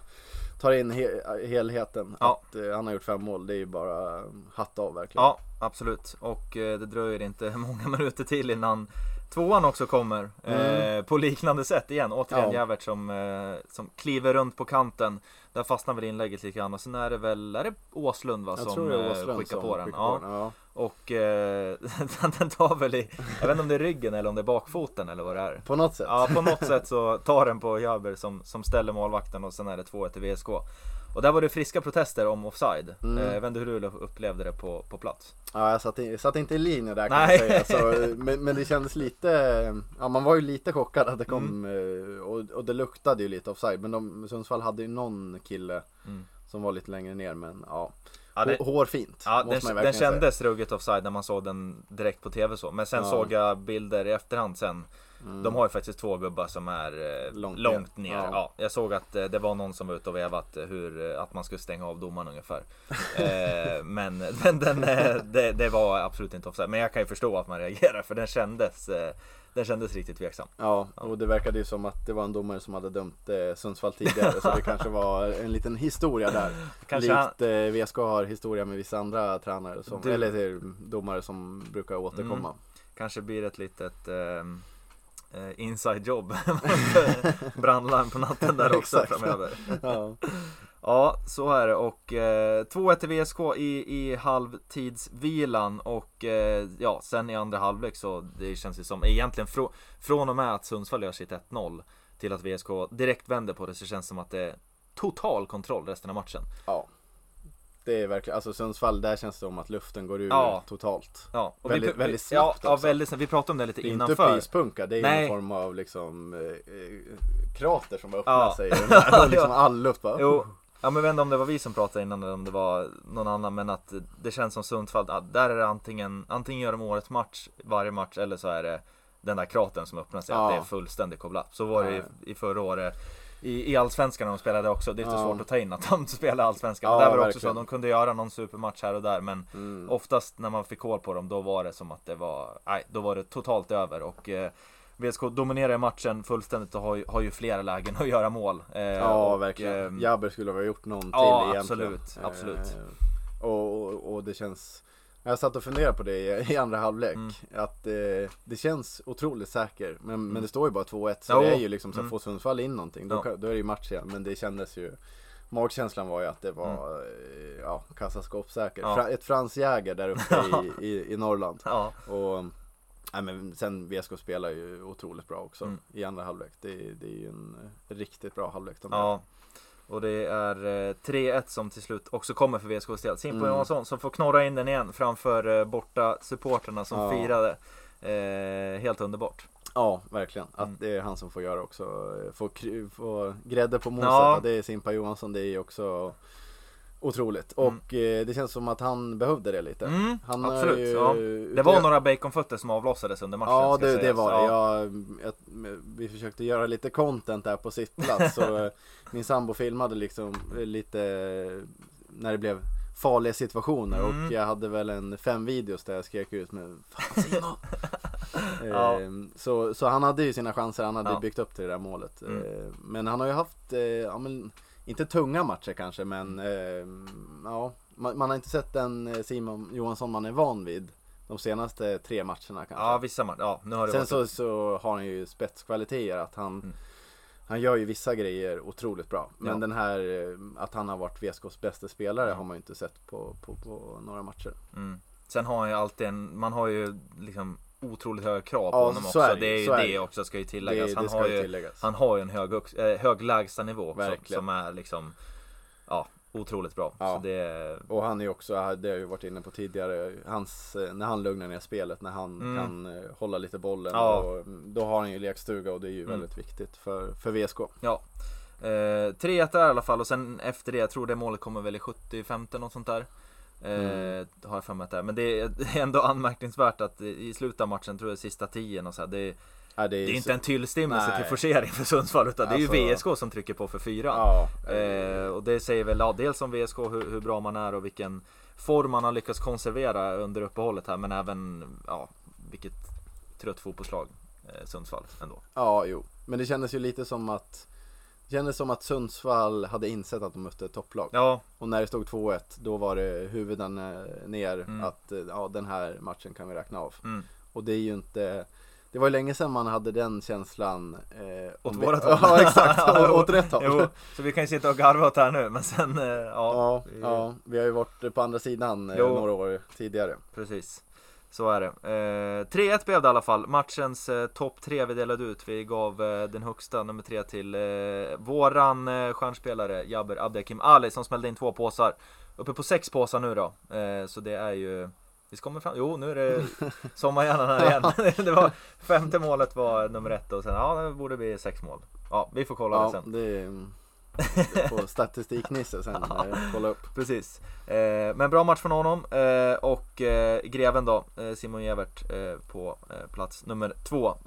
tar in he, helheten. Ja. Att eh, han har gjort fem mål, det är ju bara hatt av verkligen. ja, absolut. Och eh, det dröjer inte [laughs] många minuter till innan tvåan också kommer. Mm. Eh, på liknande sätt igen. Återigen Ja. Jävert som, eh, som kliver runt på kanten. Där fastnar väl inlägget lite grann. Och sen är det väl, är det Åslund va? Som eh, Åslund skickar som på den. Ja. på den. Ja. Och eh, [laughs] den tar väl i, jag vet inte om det är ryggen eller om det är bakfoten eller vad det är. På något sätt. Ja, på något sätt så tar den på Jaber som, som ställer målvakten och sen är det 2-1 till VSK. Och där var det friska protester om offside. Mm. Eh, Jag vet inte hur du upplevde det på, på plats. Ja, jag satt, i, satt inte i linje där kan Nej. jag säga. Så, [laughs] men, men det kändes lite, ja man var ju lite chockad att det kom Mm. eh, och, och det luktade ju lite offside. Men de, Sundsvall hade ju någon kille Mm. som var lite längre ner men ja. Ja, det, Hår- Hårfint ja, måste den, man den säga. kändes ruggigt offside när man såg den direkt på TV så. Men sen Ja. såg jag bilder i efterhand sen. Mm. De har ju faktiskt två gubbar som är eh, Långt långt, ner. ner. Ja. Ja. jag såg att eh, det var någon som var ute och vevat eh, hur, eh, att man skulle stänga av domaren ungefär. [laughs] eh, men men den, eh, det, det var absolut inte offside. Men jag kan ju förstå att man reagerar för den kändes, den kändes riktigt tveksam. Ja, och det verkade ju som att det var en domare som hade dömt eh, Sundsvall tidigare så det [laughs] kanske var en liten historia där. Kanske Likt eh, VSK har historia med vissa andra tränare som, Du- eller domare som brukar återkomma. Mm. Kanske blir ett litet eh, eh, inside jobb. [laughs] Brandlarm på natten där också framöver. [laughs] Ja. Ja, så är det och eh, 2-1 till VSK i, i halvtidsvilan och eh, ja, sen i andra halvlek så det känns ju som egentligen frå, från och med att Sundsvall gör sitt 1-0 till att VSK direkt vänder på det så känns det som att det är total kontroll resten av matchen. ja. Det är verkligen, alltså Sundsvall, där känns det som att luften går ur Ja. totalt. Ja, och Väldigt- vi, väldigt ja, snabbt ja, också. väldigt snabbt. Vi pratade om det lite Det är inte innanför. pyspunka, det är Nej. någon form av liksom eh, eh, krater som öppnar [laughs] Ja. sig. Här, och liksom all luft bara, Jo, ja men jag vet inte om det var vi som pratade innan eller om det var någon annan men att det känns som Sundsvall, där är det antingen, antingen gör de årets match varje match eller så är det den där kraten som öppnar sig, Ja. att det är fullständig kollaps. Så var det i, Ja. i förra året i, i Allsvenskan när de spelade också, det är inte Ja. svårt att ta in att de [laughs] spelar Allsvenskan. Ja, där var det också verkligen. så, de kunde göra någon supermatch här och där men Mm. oftast när man fick koll på dem då var det som att det var, nej då var det totalt över och eh, VSK dominerar matchen fullständigt och har ju, har ju flera lägen [laughs] att göra mål. Eh, Ja, och, verkligen. ehm, Jabber skulle ha gjort någon Ja, till egentligen. absolut, absolut. Eh, och, och, och det känns jag satt och funderade på det i, i andra halvlek. Mm. Att eh, det känns otroligt säker. Men, Mm. men det står ju bara 2-1. Så Jo. det är ju liksom så Mm. att få Sundsvall in någonting. Då, Ja. då är det ju match igen. Men det kändes ju Magkänslan var ju att det var eh, ja, kassaskåpssäkert. Mm. Ja. Fra, ett Frans Jäger där uppe [laughs] i, i, i Norrland. Ja, Och nej, men sen VSK spelar ju otroligt bra också Mm. i andra halvlek. Det, det är ju en riktigt bra halvlek. de ja. Och det är eh, 3-1 som till slut också kommer för VSKs del. Simpo Mm. Johansson som får knorra in den igen framför eh, borta supporterna som Ja. firade. Eh, helt underbart. Ja, verkligen. Att Mm. det är han som får göra också. Få, kry- få grädde på moset. Ja. Det är Simpa Johansson. Det är också otroligt. Mm. Och eh, det känns som att han behövde det lite. Mm, han absolut. ju- Ja. Det var några baconfötter som avlossades under matchen. Ja, det, det var det. Ja. Jag, jag, vi försökte göra lite content där på sittplats. så [laughs] eh, min sambo filmade liksom lite när det blev farliga situationer. Mm. Och jag hade väl en fem videos där jag skrek ut med Fan Simon! [laughs] Ja. Ehm, så, så han hade ju sina chanser, han hade Ja. byggt upp till det där målet. Mm. Ehm, men han har ju haft, eh, ja, men, inte tunga matcher kanske men ehm, ja, man, man har inte sett den eh, Simon Johansson man är van vid de senaste tre matcherna kanske. ja, vissa matcher. Ja, nu har det Sen varit så, så har han ju spetskvaliteter att han Mm. Han gör ju vissa grejer otroligt bra. Men Ja. den här eh, att han har varit VSKs bästa spelare har man ju inte sett på, på, på några matcher. Mm. Sen har han ju alltid en, man har ju liksom otroligt höga krav på Ja, honom så också. är det det är det det. också ska ju tilläggas. han, det ska har ju tilläggas. han har ju en hög, hög, äh, hög lägstanivå som, som är liksom ja, otroligt bra. Ja. Det, Och han är ju också, det har jag ju varit inne på tidigare, hans, eh, när han lugnar ner spelet, när han Mm. kan eh, hålla lite bollen. Ja. Och, mm, då har han ju lekstuga och det är ju Mm. väldigt viktigt för, för VSK. ja. Eh, 3-1 där i alla fall och sen efter det, jag tror det målet kommer väl i 75 något sånt där. Eh, Mm. Har jag för mig att det är. Men det är [laughs] det är ändå anmärkningsvärt att i slutet av matchen, tror jag sista 10 och så här, det, Ja, det är så- inte en tillstymmelse till forcering för Sundsvall utan det är ju Alltså- VSK som trycker på för fyran. Ja, Eh, och det säger väl ja, dels om VSK hur, hur bra man är och vilken form man har lyckats konservera under uppehållet här men även ja, vilket trött fotbollslag eh, Sundsvall ändå. ja, jo. Men det kändes ju lite som att det kändes som att Sundsvall hade insett att de mötte ett topplag. Ja, Och när det stod 2-1 då var det huvuden eh, ner Mm. att eh, ja, den här matchen kan vi räkna av. mm. Och det är ju inte Det var ju länge sedan man hade den känslan eh, Åt om vårat vi... [laughs] håll. Ja exakt, [laughs] åt rätt håll. Så vi kan ju sitta och garva åt det här nu men sen eh, ja, Ja, vi- ja, vi har ju varit på andra sidan eh, några år tidigare. precis. Så är det. Eh, 3-1 blev det i alla fall. Matchens eh, topp 3 vi delade ut. Vi gav eh, den högsta, nummer 3, till eh, våran eh, stjärnspelare Jabber Abdekim Ali som smällde in två påsar. Uppe på sex påsar nu då. Eh, så det är ju Visst kommer fram? Jo, nu är det [laughs] sommarhjärnan här igen. [laughs] det var, femte målet var nummer ett och sen, ja det borde bli sex mål. Ja, vi får kolla det Ja, sen. det är mm, på statistiknisse sen, [laughs] eh, kolla upp. Precis. Eh, men bra match från honom. Eh, och eh, greven då, eh, Simon Evert eh, på eh, plats nummer två.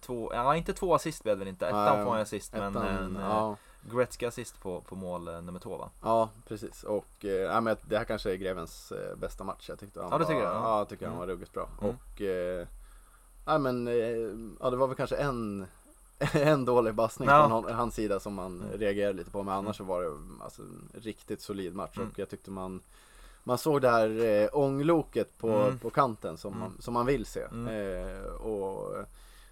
Två. Ja, inte två assist blev det inte. Ettan får han assist, men Ettan, en eh, ja, Gretzky assist på, på mål nummer två va? ja, precis. Och eh, ja, men det här kanske är Grevens bästa match. Jag tyckte han Ja, det tycker var, jag, ja. Ja, jag tycker han Mm. var ruggigt bra. Mm. Och ja, men, ja, det var väl kanske en [laughs] en dålig bassning Ja. från hans sida som man Mm. reagerade lite på men annars så var det alltså, en riktigt solid match Mm. och jag tyckte man man såg det här eh, ångloket på, Mm. på kanten som, Mm. man, som man vill se. Mm. Eh, och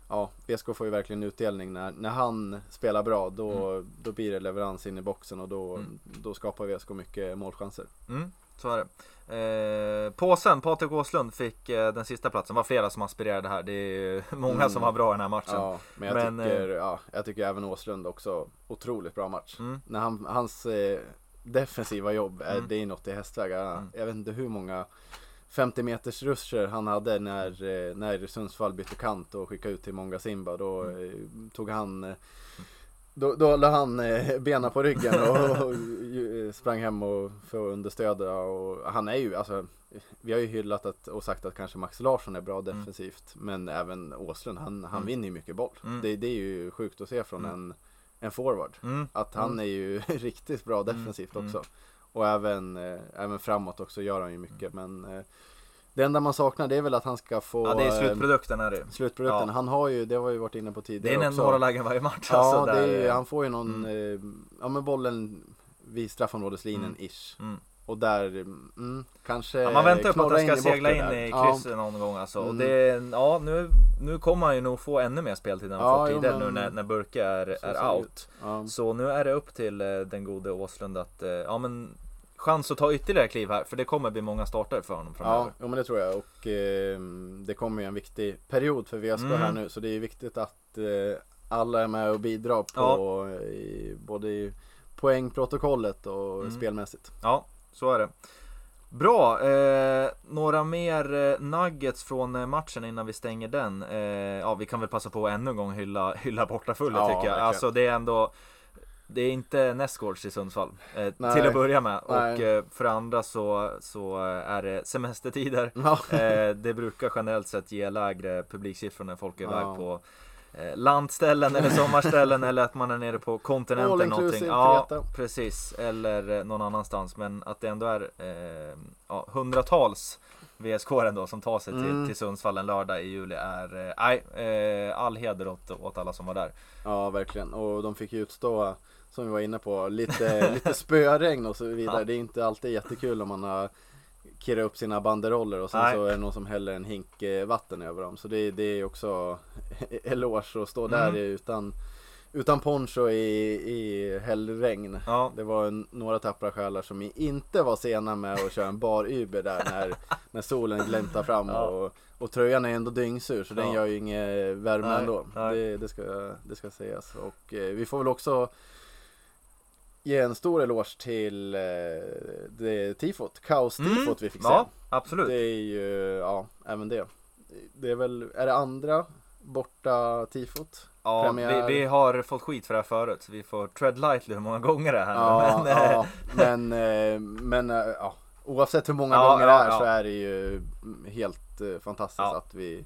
ja, BSK får ju verkligen utdelning när, när han spelar bra då, då blir det leverans in i boxen och då, Mm. då skapar VSK mycket målchanser. Mm, så är det. Eh, påsen, Patrik Åslund fick eh, den sista platsen. Det var flera som aspirerade här. Det är många Mm. som var bra i den här matchen. Ja, men jag, Men, tycker, ja, jag tycker även Åslund också otroligt bra match. Mm. När han, hans, eh, defensiva jobb, är, Mm. det är något i hästväg. Jag, Mm. jag vet inte hur många 50 meters ruscher han hade när, eh, när Sundsvall bytte kant och skickade ut till Monga Simba. Då Mm. eh, tog han eh, då, då la han eh, benen på ryggen och, och, ju- sprang hem och för att understödja och han är ju alltså Vi har ju hyllat att, och sagt att kanske Max Larsson är bra defensivt men även Åslund han, han Mm. vinner ju mycket boll. Mm. Det, det är ju sjukt att se från Mm. en, en forward. Mm. Att han Mm. är ju [laughs] riktigt bra defensivt Mm. också. Och även, eh, även framåt också gör han ju mycket men eh, Det enda man saknar det är väl att han ska få Ja det är eh, slutprodukten är det slutprodukten. Ja. Han har ju, det har vi ju varit inne på Det tidigare är också. några lägen varje match Ja, alltså, det där, är, ju- han får ju någon, eh, ja men bollen vid straffområdeslinjen Mm. ish. mm. Och där, mm, kanske Ja, man väntar ju på att den ska in segla in där. i Ja. krysset någon gång alltså. Och Mm. det, ja, nu, nu kommer han ju nog få ännu mer speltid än han Ja, fått tidigare men- nu när, när Burke är, Så är det out. Ja. Så nu är det upp till eh, den gode Åslund att, eh, ja men chans att ta ytterligare kliv här för det kommer bli många starter för honom Ja, framöver. jo, men det tror jag och eh, det kommer ju en viktig period för VSK Mm. här nu så det är viktigt att eh, alla är med och bidrar på i, både i poängprotokollet och Mm. spelmässigt. Ja, så är det. Bra, eh, några mer eh, nuggets från eh, matchen innan vi stänger den. Eh, ja, vi kan väl passa på att ännu en gång hylla, hylla bortafullet Ja, tycker jag. verkligen. Alltså det är ändå det är inte nästgårds i Sundsvall eh, till att börja med Nej. och eh, för andra så, så är det semestertider. Ja, Eh, det brukar generellt sett ge lägre publiksiffror när folk är iväg Ja. på eh, landställen eller sommarställen eller att man är nere på kontinenten All någonting. Ja, precis. Eller eh, någon annanstans. Men att det ändå är eh, ja, hundratals VSK ändå som tar sig till, Mm. till Sundsvall en lördag i juli är, nej, all heder åt, åt alla som var där. ja, verkligen. Och de fick ju utstå, som vi var inne på, lite, lite [laughs] spöregn och så vidare. Ja. Det är inte alltid jättekul om man har kirrat upp sina banderoller och sen Nej. så är det någon som häller en hink eh, vatten över dem. Så det, det är också [laughs] eloge att stå där Mm. utan, utan poncho i, i hällregn. Ja, Det var en, några tappra själar som inte var sena med att köra en bar Uber där när, när solen glimtar fram Ja. och, och tröjan är ändå dyngsur så den gör ju ingen värme Nej, ändå. nej. Det, det, ska, det ska sägas. Och eh, vi får väl också ge en stor eloge till eh, det tifot, kaos-tifot vi fick se. Mm. ja absolut. Det är ju, ja, även det. Det är väl, är det andra borta tifot? ja, vi, vi har fått skit för det här förut. Vi får tread lightly hur många gånger det är här Ja, men, eh, ja, men, eh, men eh, ja, oavsett hur många gånger det är så är det ju helt eh, fantastiskt att vi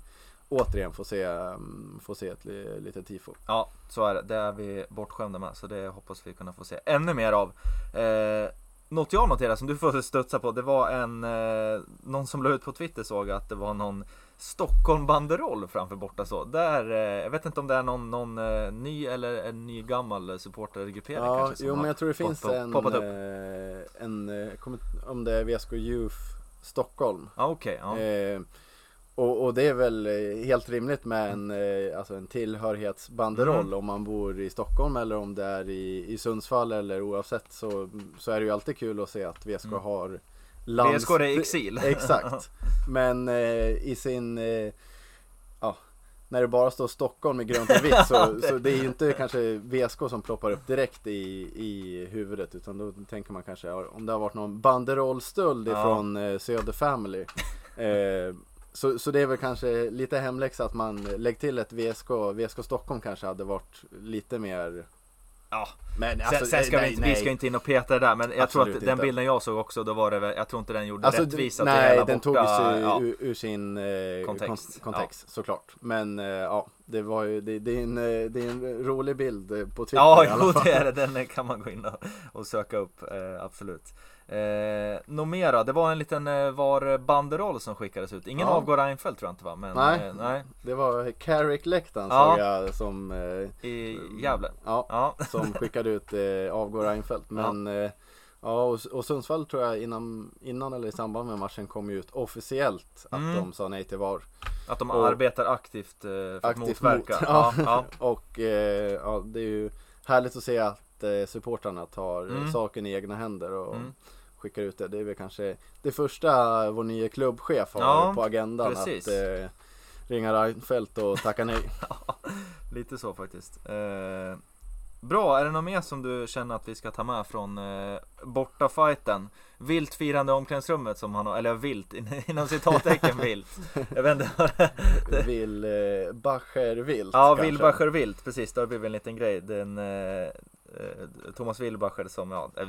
återigen får se, mm, får se ett li- litet tifo. Ja, så är det. Det är vi bortskämda med. Så det hoppas vi kunna få se ännu mer av. Eh, något jag noterade som du får studsa på. Det var en, eh, någon som la ut på Twitter såg att det var någon Stockholm banderoll framför borta så. Där, eh, jag vet inte om det är någon, någon eh, ny eller en ny gammal supportergruppering Ja, kanske. jo men jag tror det finns pop- en, poppat upp. eh, en eh, kommer- om det är VSK Youth Stockholm. Ja, okej. ja. Och, och det är väl eh, helt rimligt med en, eh, alltså en tillhörighetsbanderoll Mm. om man bor i Stockholm eller om det är i, i Sundsvall eller oavsett så, så är det ju alltid kul att se att VSK Mm. har lands... VSK är exil. [laughs] Exakt. Men eh, i sin, eh, ja, när det bara står Stockholm i grönt och vitt så, [laughs] så det är ju inte kanske VSK som ploppar upp direkt i, i huvudet utan då tänker man kanske ja, om det har varit någon banderollstöld Ja. ifrån eh, Söder Family. [laughs] Eh, så, så det är väl kanske lite hemläxa att man lägger till ett VSK, VSK Stockholm kanske hade varit lite mer Ja. Men Sen, sen ska vi, inte, vi ska inte in och peta det där men jag tror Absolut att den inte. bilden jag såg också då var det väl, jag tror inte den gjorde Alltså, rättvisa nej, hela den borta, togs ju ja. ur, ur sin eh, Kontext. kontext, kontext såklart. Men eh, ja, det var ju, det, det, är en, eh, det är en rolig bild eh, på Twitter Ja, i alla jo fall. det är det. Den kan man gå in och, och söka upp. Eh, absolut. Eh, något mer då? Det var en liten eh, var banderoll som skickades ut. Ingen Ja. avgår Reinfeldt tror jag inte va? Men, Nej. Eh, nej. Det var Carrick läktaren Ja. såg jag som, eh, I Gävle. ja, Ja. [laughs] som skickade ut eh, avgår Reinfeldt. Men ja, ja och, och Sundsvall tror jag innan, innan eller i samband med matchen kom ut officiellt att Mm. de sa nej till VAR. Att de Och- arbetar aktivt eh, för att Aktivt motverka. mot. [laughs] Ja, ja. [laughs] Och eh, ja, det är ju härligt att se att eh, supportrarna tar eh, Mm. saken i egna händer och Mm. Skickar ut det. Det är väl kanske det första vår nya klubbchef har Ja, på agendan precis. att eh, ringa Reinfeldt och tacka nej. [laughs] Lite så faktiskt. Eh, Bra, är det något mer som du känner att vi ska ta med från eh, bortafighten? Vilt firande omklädningsrummet som han har, eller vilt, [laughs] inom citattecken [laughs] vilt. Jag vet inte. Vill, eh, Bacher Vilt ja, kanske. Wilbacher vilt, precis. Det har blivit en liten grej. Den, eh, eh, Thomas Wilbacher som, ja, eh,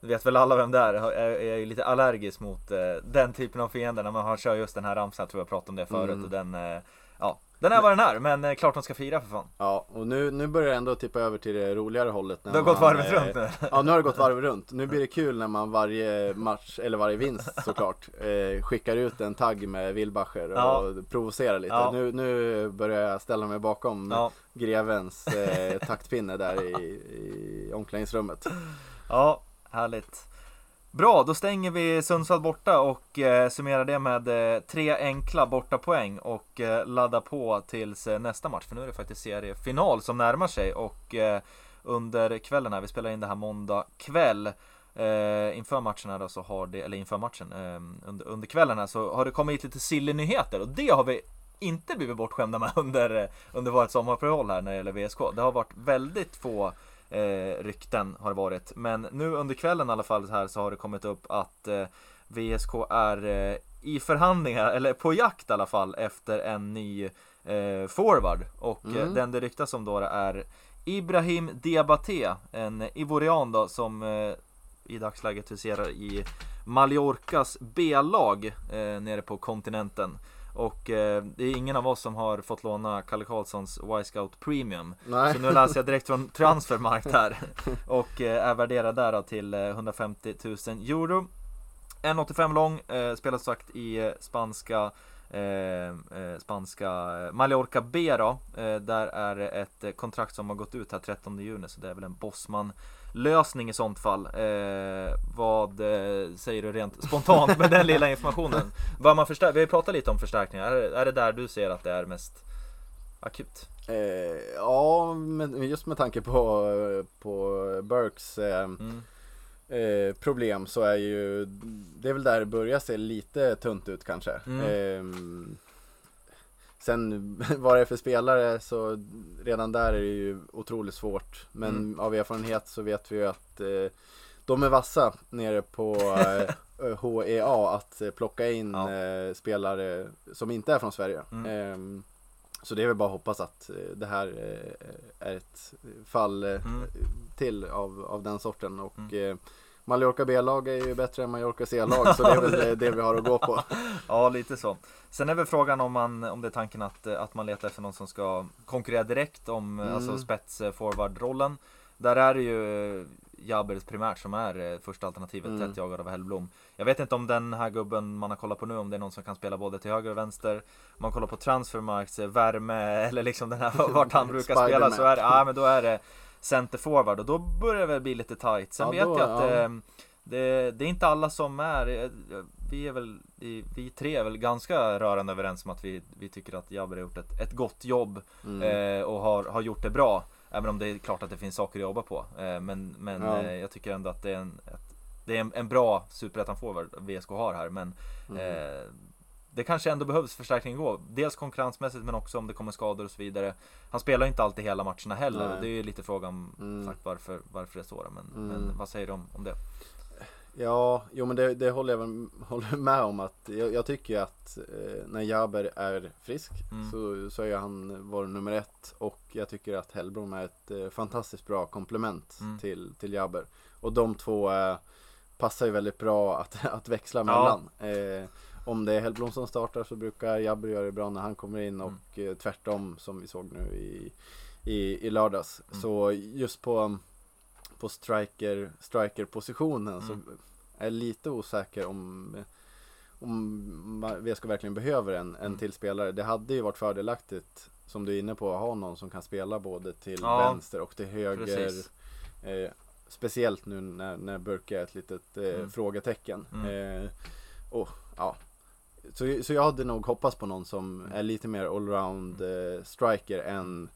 vet väl alla vem det är. Jag är, ju lite allergisk mot eh, den typen av fiender när man har kör just den här ramsan. Jag tror jag pratade om det förut. Mm. Och den, eh, ja, den är vad den är. Men eh, klart de ska fira för fan. Ja, och nu, nu börjar det ändå tippa över till det roligare hållet. när Det har gått man, varvet eh, runt nu. Ja, nu har det gått [laughs] varv runt. Nu blir det kul när man varje match, eller varje vinst såklart, eh, skickar ut en tagg med Wilbacher och Ja. provocerar lite. Ja. Nu, nu börjar jag ställa mig bakom Ja, grevens eh, taktpinne där i, i omklädningsrummet. ja, härligt. Bra, då stänger vi Sundsvall borta och eh, summerar det med eh, tre enkla bortapoäng och eh, laddar på tills eh, nästa match. För nu är det faktiskt seriefinal som närmar sig och eh, under kvällen här, vi spelar in det här måndag kväll. Eh, inför matchen här då så har det, eller inför matchen, eh, under, under kvällen här så har det kommit lite silly nyheter och det har vi inte blivit bortskämda med [laughs] under, eh, under vårt sommaruppehåll här när det gäller VSK. Det har varit väldigt få eh, rykten har det varit. Men nu under kvällen i alla fall här så har det kommit upp att eh, VSK är eh, i förhandlingar, eller på jakt i alla fall, efter en ny eh, forward. Och eh, Mm. den det ryktas om då är Ibrahim Diabaté, en ivorian då som eh, i dagsläget huserar i Mallorcas B-lag eh, nere på kontinenten. Och eh, det är ingen av oss som har fått låna Kalle Karlssons Y-Scout Premium. Nej. Så nu läser jag direkt från [laughs] Transfermarkt här. [laughs] Och eh, är värderad där då till eh, 150 000 euro. 1,85 lång, eh, spelar sagt i eh, spanska eh, eh, spanska eh, Mallorca B då. Eh, där är det ett eh, kontrakt som har gått ut här 13 juni så det är väl en Bosman lösning i sånt fall. Eh, vad eh, säger du rent spontant med den lilla informationen? Bör man förstär- Vi har ju pratat lite om förstärkningar. Är, är det där du ser att det är mest akut? Eh, ja, men just med tanke på, på Burks eh, Mm. eh, problem så är ju det är väl där det börjar se lite tunt ut kanske. Mm. Sen [laughs] vad det är för spelare så redan där är det ju otroligt svårt. Men Mm. av erfarenhet så vet vi ju att eh, de är vassa nere på [laughs] eh, HEA att eh, plocka in Ja. eh, spelare som inte är från Sverige. Mm. Ehm, så det är väl bara att hoppas att eh, det här eh, är ett fall Mm. till av, av den sorten. Och Mm. Mallorca B-lag är ju bättre än Mallorca C-lag så det är väl det, det vi har att gå på. [laughs] Ja, lite så. Sen är väl frågan om, man, om det är tanken att, att man letar efter någon som ska konkurrera direkt om Mm. alltså spets eh, forward-rollen. Där är det ju eh, Jabers primärt som är eh, första alternativet, Mm. tätt jagad av Hellblom. Jag vet inte om den här gubben man har kollat på nu, om det är någon som kan spela både till höger och vänster. Om man kollar på Transfermarks värme [laughs] eller liksom den här vart han brukar spela så är det, ja, men då är det center forward och då börjar det väl bli lite tight. Sen Ja, vet då, jag att ja. eh, det, det är inte alla som är, eh, vi är väl, vi tre är väl ganska rörande överens om att vi, vi tycker att Jabber har gjort ett, ett gott jobb Mm. eh, och har, har gjort det bra. Även om det är klart att det finns saker att jobba på. Eh, men men Ja. eh, jag tycker ändå att det är en, ett, det är en, en bra superettan forward VSK har här. Men Mm. Det kanske ändå behövs förstärkning gå. Dels konkurrensmässigt men också om det kommer skador och så vidare. Han spelar ju inte alltid hela matcherna heller. Nej. Det är ju lite frågan Mm. sagt varför, varför det är så. då. Men, Mm. men vad säger du om, om det? Ja, jo men det, det håller jag väl [laughs] håller med om att jag, jag tycker att eh, när Jaber är frisk Mm. så, så är han vår nummer ett och jag tycker att Hellblom är ett eh, fantastiskt bra komplement Mm. till, till Jaber. Och de två eh, passar ju väldigt bra att, [laughs] att växla Ja. mellan. Eh, om det är Hellblom som startar så brukar Jabber göra det bra när han kommer in Mm. och eh, tvärtom som vi såg nu i, i, i lördags. Mm. Så just på, på striker, striker-positionen så Mm. är jag lite osäker om om VSK verkligen behöver en, en Mm. till spelare. Det hade ju varit fördelaktigt som du är inne på att ha någon som kan spela både till Ja, vänster och till höger. Eh, speciellt nu när, när Burke är ett litet eh, Mm. frågetecken. Mm. Eh, och, ja. Så, så jag hade nog hoppats på någon som är lite mer allround eh, striker än,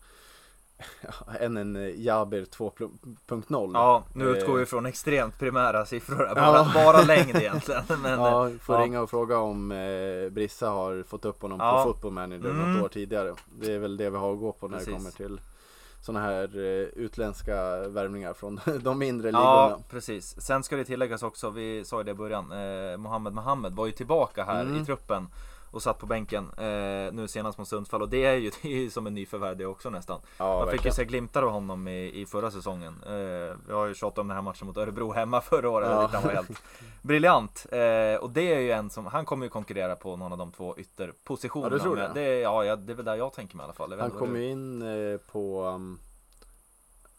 [laughs] än en eh, Jaber 2.0. Ja, nu utgår vi Eh. från extremt primära siffror. Bara, Ja. bara [laughs] längd egentligen. Men, ja, eh, får ja. ringa och fråga om eh, Brissa har fått upp honom Ja. på Football Manager Mm. något år tidigare. Det är väl det vi har att gå på när Precis. det kommer till sådana här eh, utländska värvningar från [laughs] de mindre ligorna. Ja, precis. Sen ska det tilläggas också, vi sa ju det i början, eh, Mohammed Mohammed var ju tillbaka här Mm. i truppen och satt på bänken eh, nu senast mot Sundsvall och det är ju, [laughs] det är ju som en nyförvärv det också nästan. Ja, Man fick ju se glimtar av honom i, i förra säsongen. Eh, vi har ju tjatat om den här matchen mot Örebro hemma [laughs] förra året, Ja. jag han var helt briljant. Eh, och det är ju en som, han kommer ju konkurrera på någon av de två ytterpositionerna. Ja, du tror Men det? det, ja, det är väl där jag tänker mig i alla fall. Jag Han inte vad kom du- ju in eh, på um,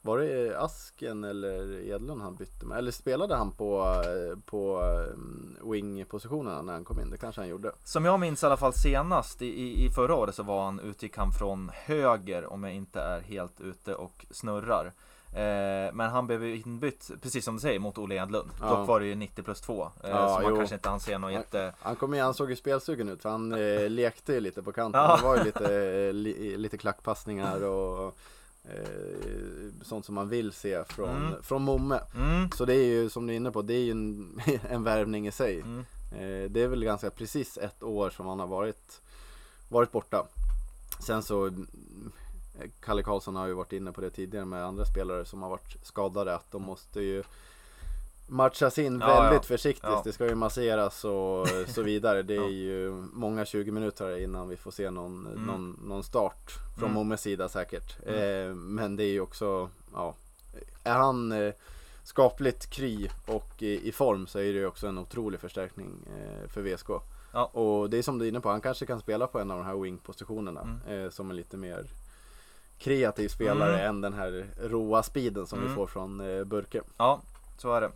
Var det Asken eller Edlund han bytte med? Eller spelade han på, eh, på um, wing-positionerna när han kom in? Det kanske han gjorde. Som jag minns i alla fall senast i, i, förra året så var han, utgick han från höger om jag inte är helt ute och snurrar. Eh, men han blev inbytt, precis som du säger, mot Olle Edlund. Ja. Dock var det ju 90 plus 2. Eh, Ja, så man jo. kanske inte han ser något jätte... Han kom in, han såg ju spelsugen ut för han eh, lekte ju lite på kanten. Ja. Det var ju lite, eh, li, lite klackpassningar och eh, sånt som man vill se från, Mm. från Momme. Mm. Så det är ju som du är inne på, det är ju en, [laughs] en värvning i sig. Mm. Eh, det är väl ganska precis ett år som han har varit, varit borta. Sen så mm, Kalle Karlsson har ju varit inne på det tidigare med andra spelare som har varit skadade att de måste ju matchas in Ja, väldigt ja. försiktigt. Ja. Det ska ju masseras och så [laughs] vidare. Det är ju många 20 minuter innan vi får se någon, Mm. någon, någon start från Mm. Mommes sida säkert. Mm. Eh, men det är ju också, ja, är han eh, skapligt kry och i, i form så är det ju också en otrolig förstärkning eh, för VSK. Och det är som du är inne på, han kanske kan spela på en av de här wing-positionerna Mm. eh, som en lite mer kreativ spelare Mm. än den här råa speeden som Mm. vi får från eh, Burke. Ja, så är det.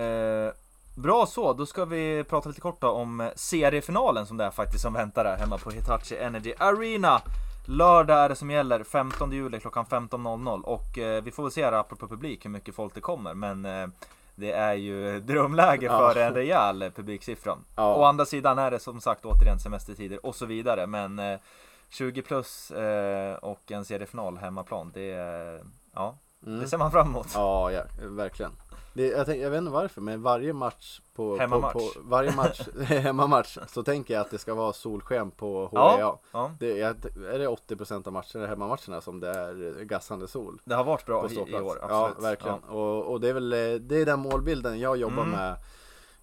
Eh, bra så, då ska vi prata lite kort då om eh, seriefinalen som det är faktiskt som väntar här hemma på Hitachi Energy Arena. Lördag är det som gäller, 15 juli klockan 15.00 och eh, vi får väl se här apropå publik hur mycket folk det kommer men eh, det är ju [laughs] drömläge för en rejäl publiksiffra. Ja. Å andra sidan är det som sagt återigen semestertider och så vidare men eh, 20 plus eh, och en seriefinal hemmaplan det, eh, ja, Mm. det ser man fram emot. Ja, ja verkligen. Det, jag, tänk, jag vet inte varför, men varje match på, Hemmamatch. på, på varje match, [laughs] [laughs] hemmamatch så tänker jag att det ska vara solsken på Ja. HEA. Ja, Det, är, är det 80% av matcherna, hemmamatcherna som det är gassande sol? det har varit bra på i, i år, Ja, absolut. verkligen. Och, och det är väl eh, det är den målbilden jag jobbar Mm. med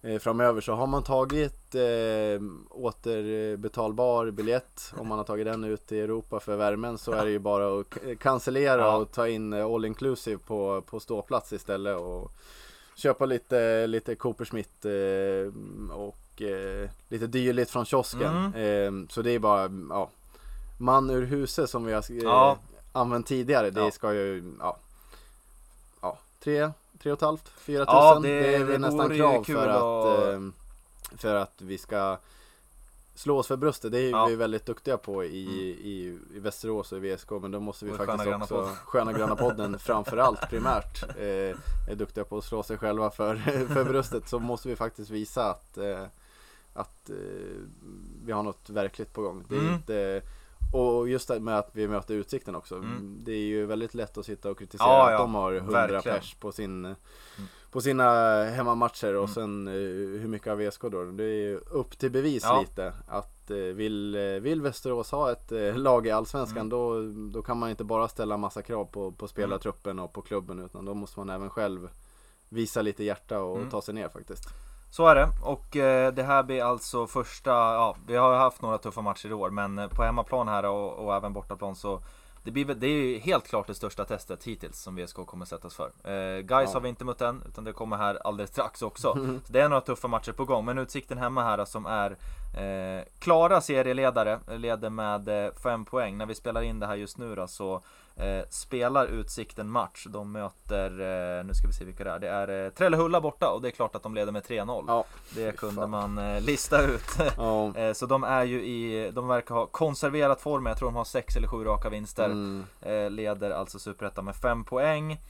eh, framöver. Så har man tagit eh, återbetalbar biljett, om man har tagit den ut i Europa för värmen så är det ju bara att cancellera Ja. och ta in eh, all inclusive på, på ståplats istället och köpa lite, lite Coopersmith eh, och eh, lite dyrligt från kiosken. Mm. Eh, så det är bara, ja, man ur huset som vi har Ja. använt tidigare. Det Ja. ska ju, ja, ja, tre, tre och ett halvt, fyra tusen. det- är det nästan krav för att- eh, för att vi ska slå oss för bröstet. Det är Ja. vi väldigt duktiga på i, Mm. i, i Västerås och i VSK. Men då måste vi Och faktiskt Sköna också, podden. Sköna Gröna podden framförallt primärt, eh, är duktiga på att slå sig själva för, [laughs] för bröstet. Så måste vi faktiskt visa att, eh, att eh, vi har något verkligt på gång. Det är Mm. inte, och just det med att vi möter Utsikten också. Mm. Det är ju väldigt lätt att sitta och kritisera Ja, att ja, de har 100 verkligen. pers på sin på sina hemmamatcher och Mm. sen eh, hur mycket av VSK då? Det är upp till bevis Ja. lite att eh, vill, eh, vill Västerås ha ett lag i Allsvenskan Mm. då, då kan man inte bara ställa massa krav på, på spelartruppen och på klubben utan då måste man även själv visa lite hjärta och Mm. ta sig ner faktiskt. Så är det och eh, det här blir alltså första, ja vi har haft några tuffa matcher i år men på hemmaplan här och, och även bortaplan så det, blir, det är ju helt klart det största testet hittills som VSK kommer sättas för. Eh, Guys Ja. har vi inte mött än utan det kommer här alldeles strax också. [laughs] Så det är några tuffa matcher på gång men Utsikten hemma här som är eh, klara serieledare, leder med eh, fem poäng. När vi spelar in det här just nu då så eh, spelar Utsikten match. De möter, eh, nu ska vi se vilka det är. Det är eh, Trellehulla borta och det är klart att de leder med 3-0. Ja, Det kunde fan. man eh, lista ut. [laughs] ja. Eh, Så de är ju i, de verkar ha konserverat formen. Jag tror de har sex eller sju raka vinster. Mm. Eh, Leder alltså Superettan med fem poäng.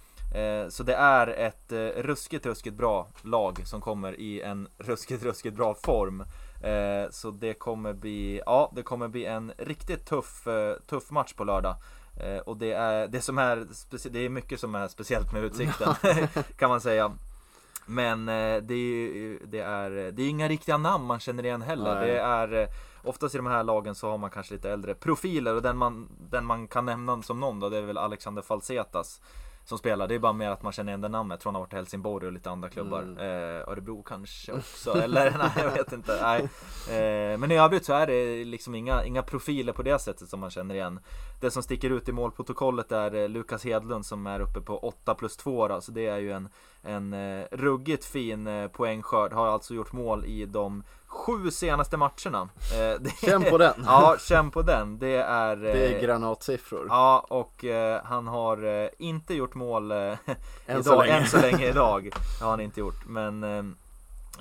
Så det är ett ruskigt, ruskigt bra lag som kommer i en [laughs] ruskigt, ruskigt bra form. Så det kommer bli, ja det kommer bli en riktigt tuff, tuff match på lördag. Eh, Och det är, det som är, det är mycket som är speciellt med Utsikten [laughs] kan man säga. Men eh, det är ju det är, det är inga riktiga namn man känner igen heller. Nej. Det är eh, oftast i de här lagen så har man kanske lite äldre profiler och den man, den man kan nämna som någon då det är väl Alexander Falsetas som spelar. Det är bara mer att man känner igen det namnet. Tror han har varit i Helsingborg och lite andra klubbar. Mm. Eh, Örebro kanske också. Eller [laughs] nej, jag vet inte. Nej. Eh, men i övrigt så är det liksom inga, inga profiler på det sättet som man känner igen. Det som sticker ut i målprotokollet är eh, Lukas Hedlund som är uppe på 8 plus 2 då, så det är ju en, en eh, ruggigt fin eh, poängskörd. Har alltså gjort mål i de sju senaste matcherna. Eh, det, Känn på den! [laughs] Ja, känn på den. Det är... Det är eh, granatsiffror. Ja, och eh, han har eh, inte gjort mål eh, [laughs] Än så idag, länge. än så länge [laughs] idag. Har han inte gjort. Men eh,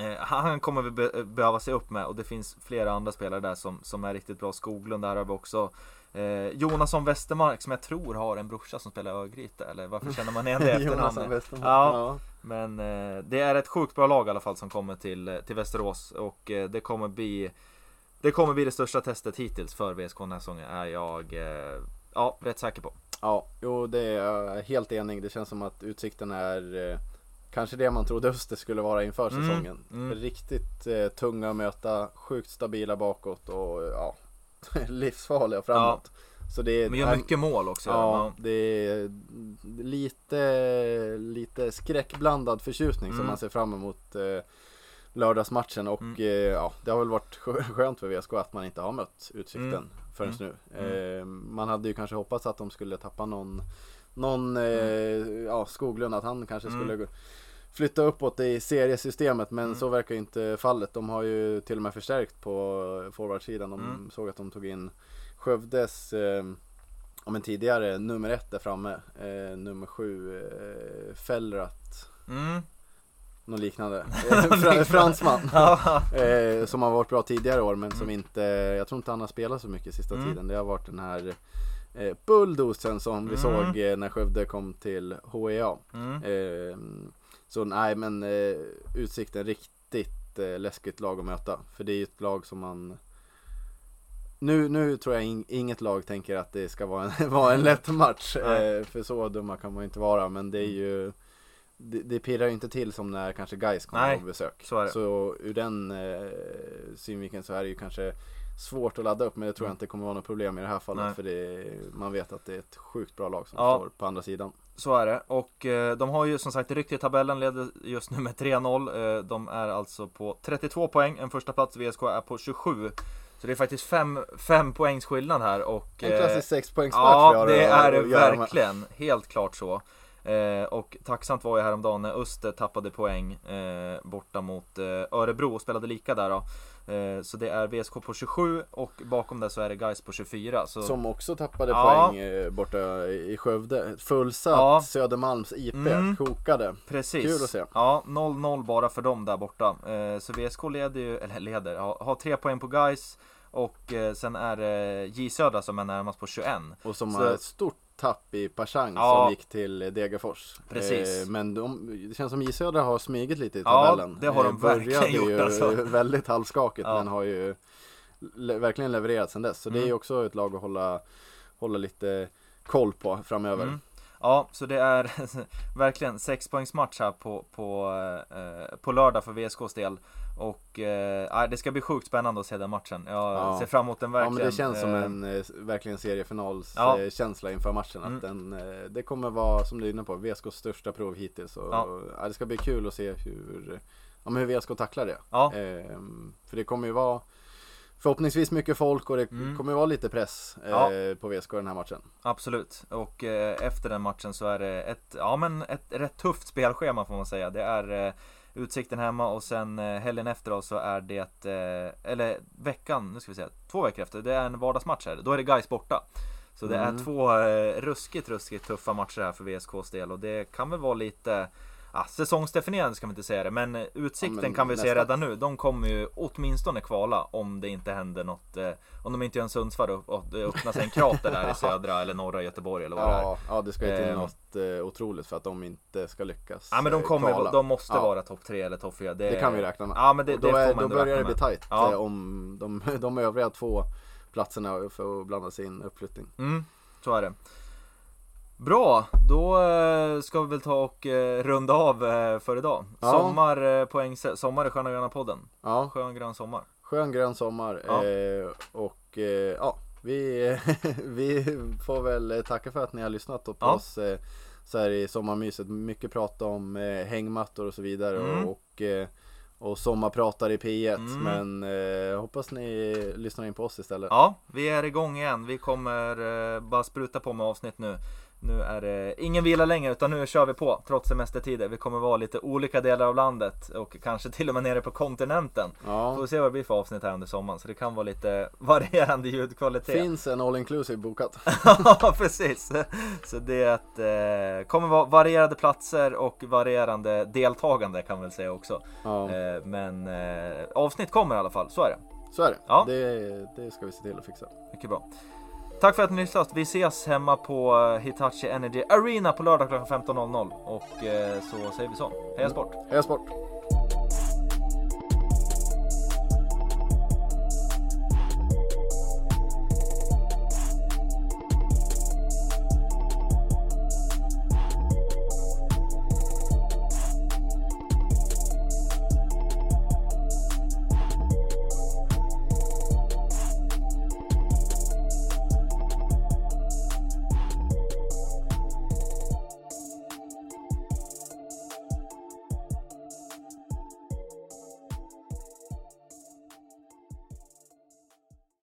eh, han kommer vi be behöva se upp med och det finns flera andra spelare där som, som är riktigt bra. Skoglund där har vi också. Eh, Jonasson Westermark som jag tror har en brorsa som spelar Örgryte eller varför känner man igen det efternamnet? Westermark. Ja. Ja. Men eh, det är ett sjukt bra lag i alla fall som kommer till, eh, till Västerås och eh, det kommer bli Det kommer bli det största testet hittills för VSK den här säsongen är jag eh, Ja, rätt säker på. Ja, jo det är jag helt enig. Det känns som att utsikten är eh, kanske det man trodde Öster skulle vara inför Mm, säsongen. mm. Riktigt eh, tunga att möta, sjukt stabila bakåt och ja, [laughs] livsfarliga framåt. Så det är, Men gör mycket mål också. Ja, det är lite, lite skräckblandad förtjusning som Mm. man ser fram emot eh, lördagsmatchen och Mm. eh, ja, det har väl varit skö- skönt för VSK att man inte har mött Utsikten Mm. förrän Mm. nu. Eh, man hade ju kanske hoppats att de skulle tappa någon, någon eh, ja, Skoglund, att han kanske Mm. skulle gå- flytta uppåt i seriesystemet men Mm. så verkar ju inte fallet. De har ju till och med förstärkt på forwardsidan. De Mm. såg att de tog in Skövdes eh, men tidigare nummer ett där framme. Eh, nummer sju, eh, Fellrat. Mm. Något liknande. [laughs] Eh, Fra, fransman. [laughs] Eh, som har varit bra tidigare år men som inte, jag tror inte han har spelat så mycket sista Mm. tiden. Det har varit den här eh, bulldosen som vi Mm. såg eh, när Skövde kom till HEA. Mm. Så nej men eh, Utsikten riktigt eh, läskigt lag att möta. För det är ju ett lag som man nu, nu tror jag in, inget lag tänker att det ska vara en, [laughs] vara en lätt match. Eh, för så dumma kan man ju inte vara. Men det är ju det, det pirrar ju inte till som när kanske Gais kommer Nej, på besök. så. Så ur den eh, synvinkeln så är det ju kanske svårt att ladda upp. Men det tror jag Mm. inte kommer vara något problem i det här fallet. Nej. För det, man vet att det är ett sjukt bra lag som Ja. står på andra sidan. Så är det. Och eh, de har ju som sagt ryckt i tabellen, leder just nu med 3-0. Eh, de är alltså på 32 poäng, en första plats. VSK är på 27. Så det är faktiskt 5 fem poängs skillnad här och... En eh, klassisk sexpoängsmatch vi Ja, det är det verkligen. Helt klart så. Eh, och tacksamt var ju häromdagen när Öster tappade poäng eh, borta mot eh, Örebro och spelade lika där då. Eh, så det är VSK på 27 och bakom det så är det Gais på 24. Så... Som också tappade Ja. poäng eh, borta i Skövde. Fullsatt Ja. Södermalms IP, Mm. kokade. Precis. Kul att se. Ja, 0-0 bara för dem där borta. Eh, så VSK leder ju, eller leder, har, tre poäng på Gais och sen är det J Södra som är närmast på 21. Och som Så- har ett stort tapp i Pashang Ja. som gick till Degerfors. Precis. Eh, men de, det känns som J Södra har smugit lite i Ja, tabellen. det har de Eh, verkligen gjort, ju alltså. [laughs] väldigt halvskakigt Ja. men har ju le, verkligen levererat sedan dess. Så det är Mm. ju också ett lag att hålla, hålla lite koll på framöver. Mm. Ja, så det är [laughs] verkligen sexpoängsmatch här på, på, eh, på lördag för VSKs del. Och eh, det ska bli sjukt spännande att se den matchen. Jag Ja. ser fram emot den Ja verkligen. men det känns som Eh, en eh, verkligen seriefinals Ja. känsla inför matchen. Mm. Att den, eh, det kommer vara, som du är inne på, VSKs största prov hittills. Och, Ja. ja. det ska bli kul att se hur, ja, men hur VSK tacklar det. Ja, Ehm, för det kommer ju vara förhoppningsvis mycket folk och det Mm. kommer vara lite press eh, Ja. på VSK den här matchen. absolut. Och eh, efter den matchen så är det ett, ja, men ett rätt tufft spelschema får man säga. Det är eh, Utsikten hemma och sen eh, helgen efter då så är det, eh, eller veckan, nu ska vi se, två veckor efter, det är en vardagsmatch här. Då är det guys borta. Så det Mm. är två eh, ruskigt, ruskigt tuffa matcher här för VSKs del och det kan väl vara lite Ja, säsongsdefinierande ska vi inte säga det, men eh, Utsikten Ja, men kan vi se nästan. redan nu. De kommer ju åtminstone kvala om det inte händer något. Eh, om de inte gör en Sundsvall och, och det öppnar sig en krater där i [laughs] södra eller norra Göteborg eller vad det är. Ja, ja, det ska ju till Ehm. något eh, otroligt för att de inte ska lyckas Ja men de eh, kommer, kvala. de måste Ja. vara topp 3 eller topp 4. Det, Det kan vi räkna med. Ja men det, Och det då, får är, då börjar det bli tajt Ja. eh, om de, [laughs] de övriga två platserna för att blanda sig in uppflyttning. Mm, så är det. Bra, då eh, ska vi väl ta och eh, runda av eh, för idag. Ja. Sommar, poäng, sommar i Sköna Gröna podden. Ja, Skön grön sommar. skön grön sommar. Ja. Eh, och eh, ja, vi, [laughs] vi får väl tacka för att ni har lyssnat på Ja. oss eh, så här i sommarmyset. Mycket prata om hängmattor och så vidare Mm. och, och, och sommarpratar i P1. Mm. Men eh, hoppas ni lyssnar in på oss istället. Ja, vi är igång igen. Vi kommer eh, bara spruta på med avsnitt nu. Nu är det ingen vila längre utan nu kör vi på trots semestertider. Vi kommer vara lite olika delar av landet och kanske [laughs] till och med nere på kontinenten. Ja. Får se vad det blir för avsnitt här under sommaren så det kan vara lite [laughs] varierande ljudkvalitet. Finns en all inclusive bokat. [laughs] Ja precis. Så det eh, kommer vara varierade platser och varierande deltagande kan man väl säga också. Ja, Eh, men eh, avsnitt kommer i alla fall, så är det. så är det. ja. det. Det ska vi se till att fixa. Mycket bra. Tack för att ni lyssnat. Vi ses hemma på eh, Hitachi Energy Arena på lördag klockan 15.00 och eh, så säger vi så. Heja sport! Heja sport!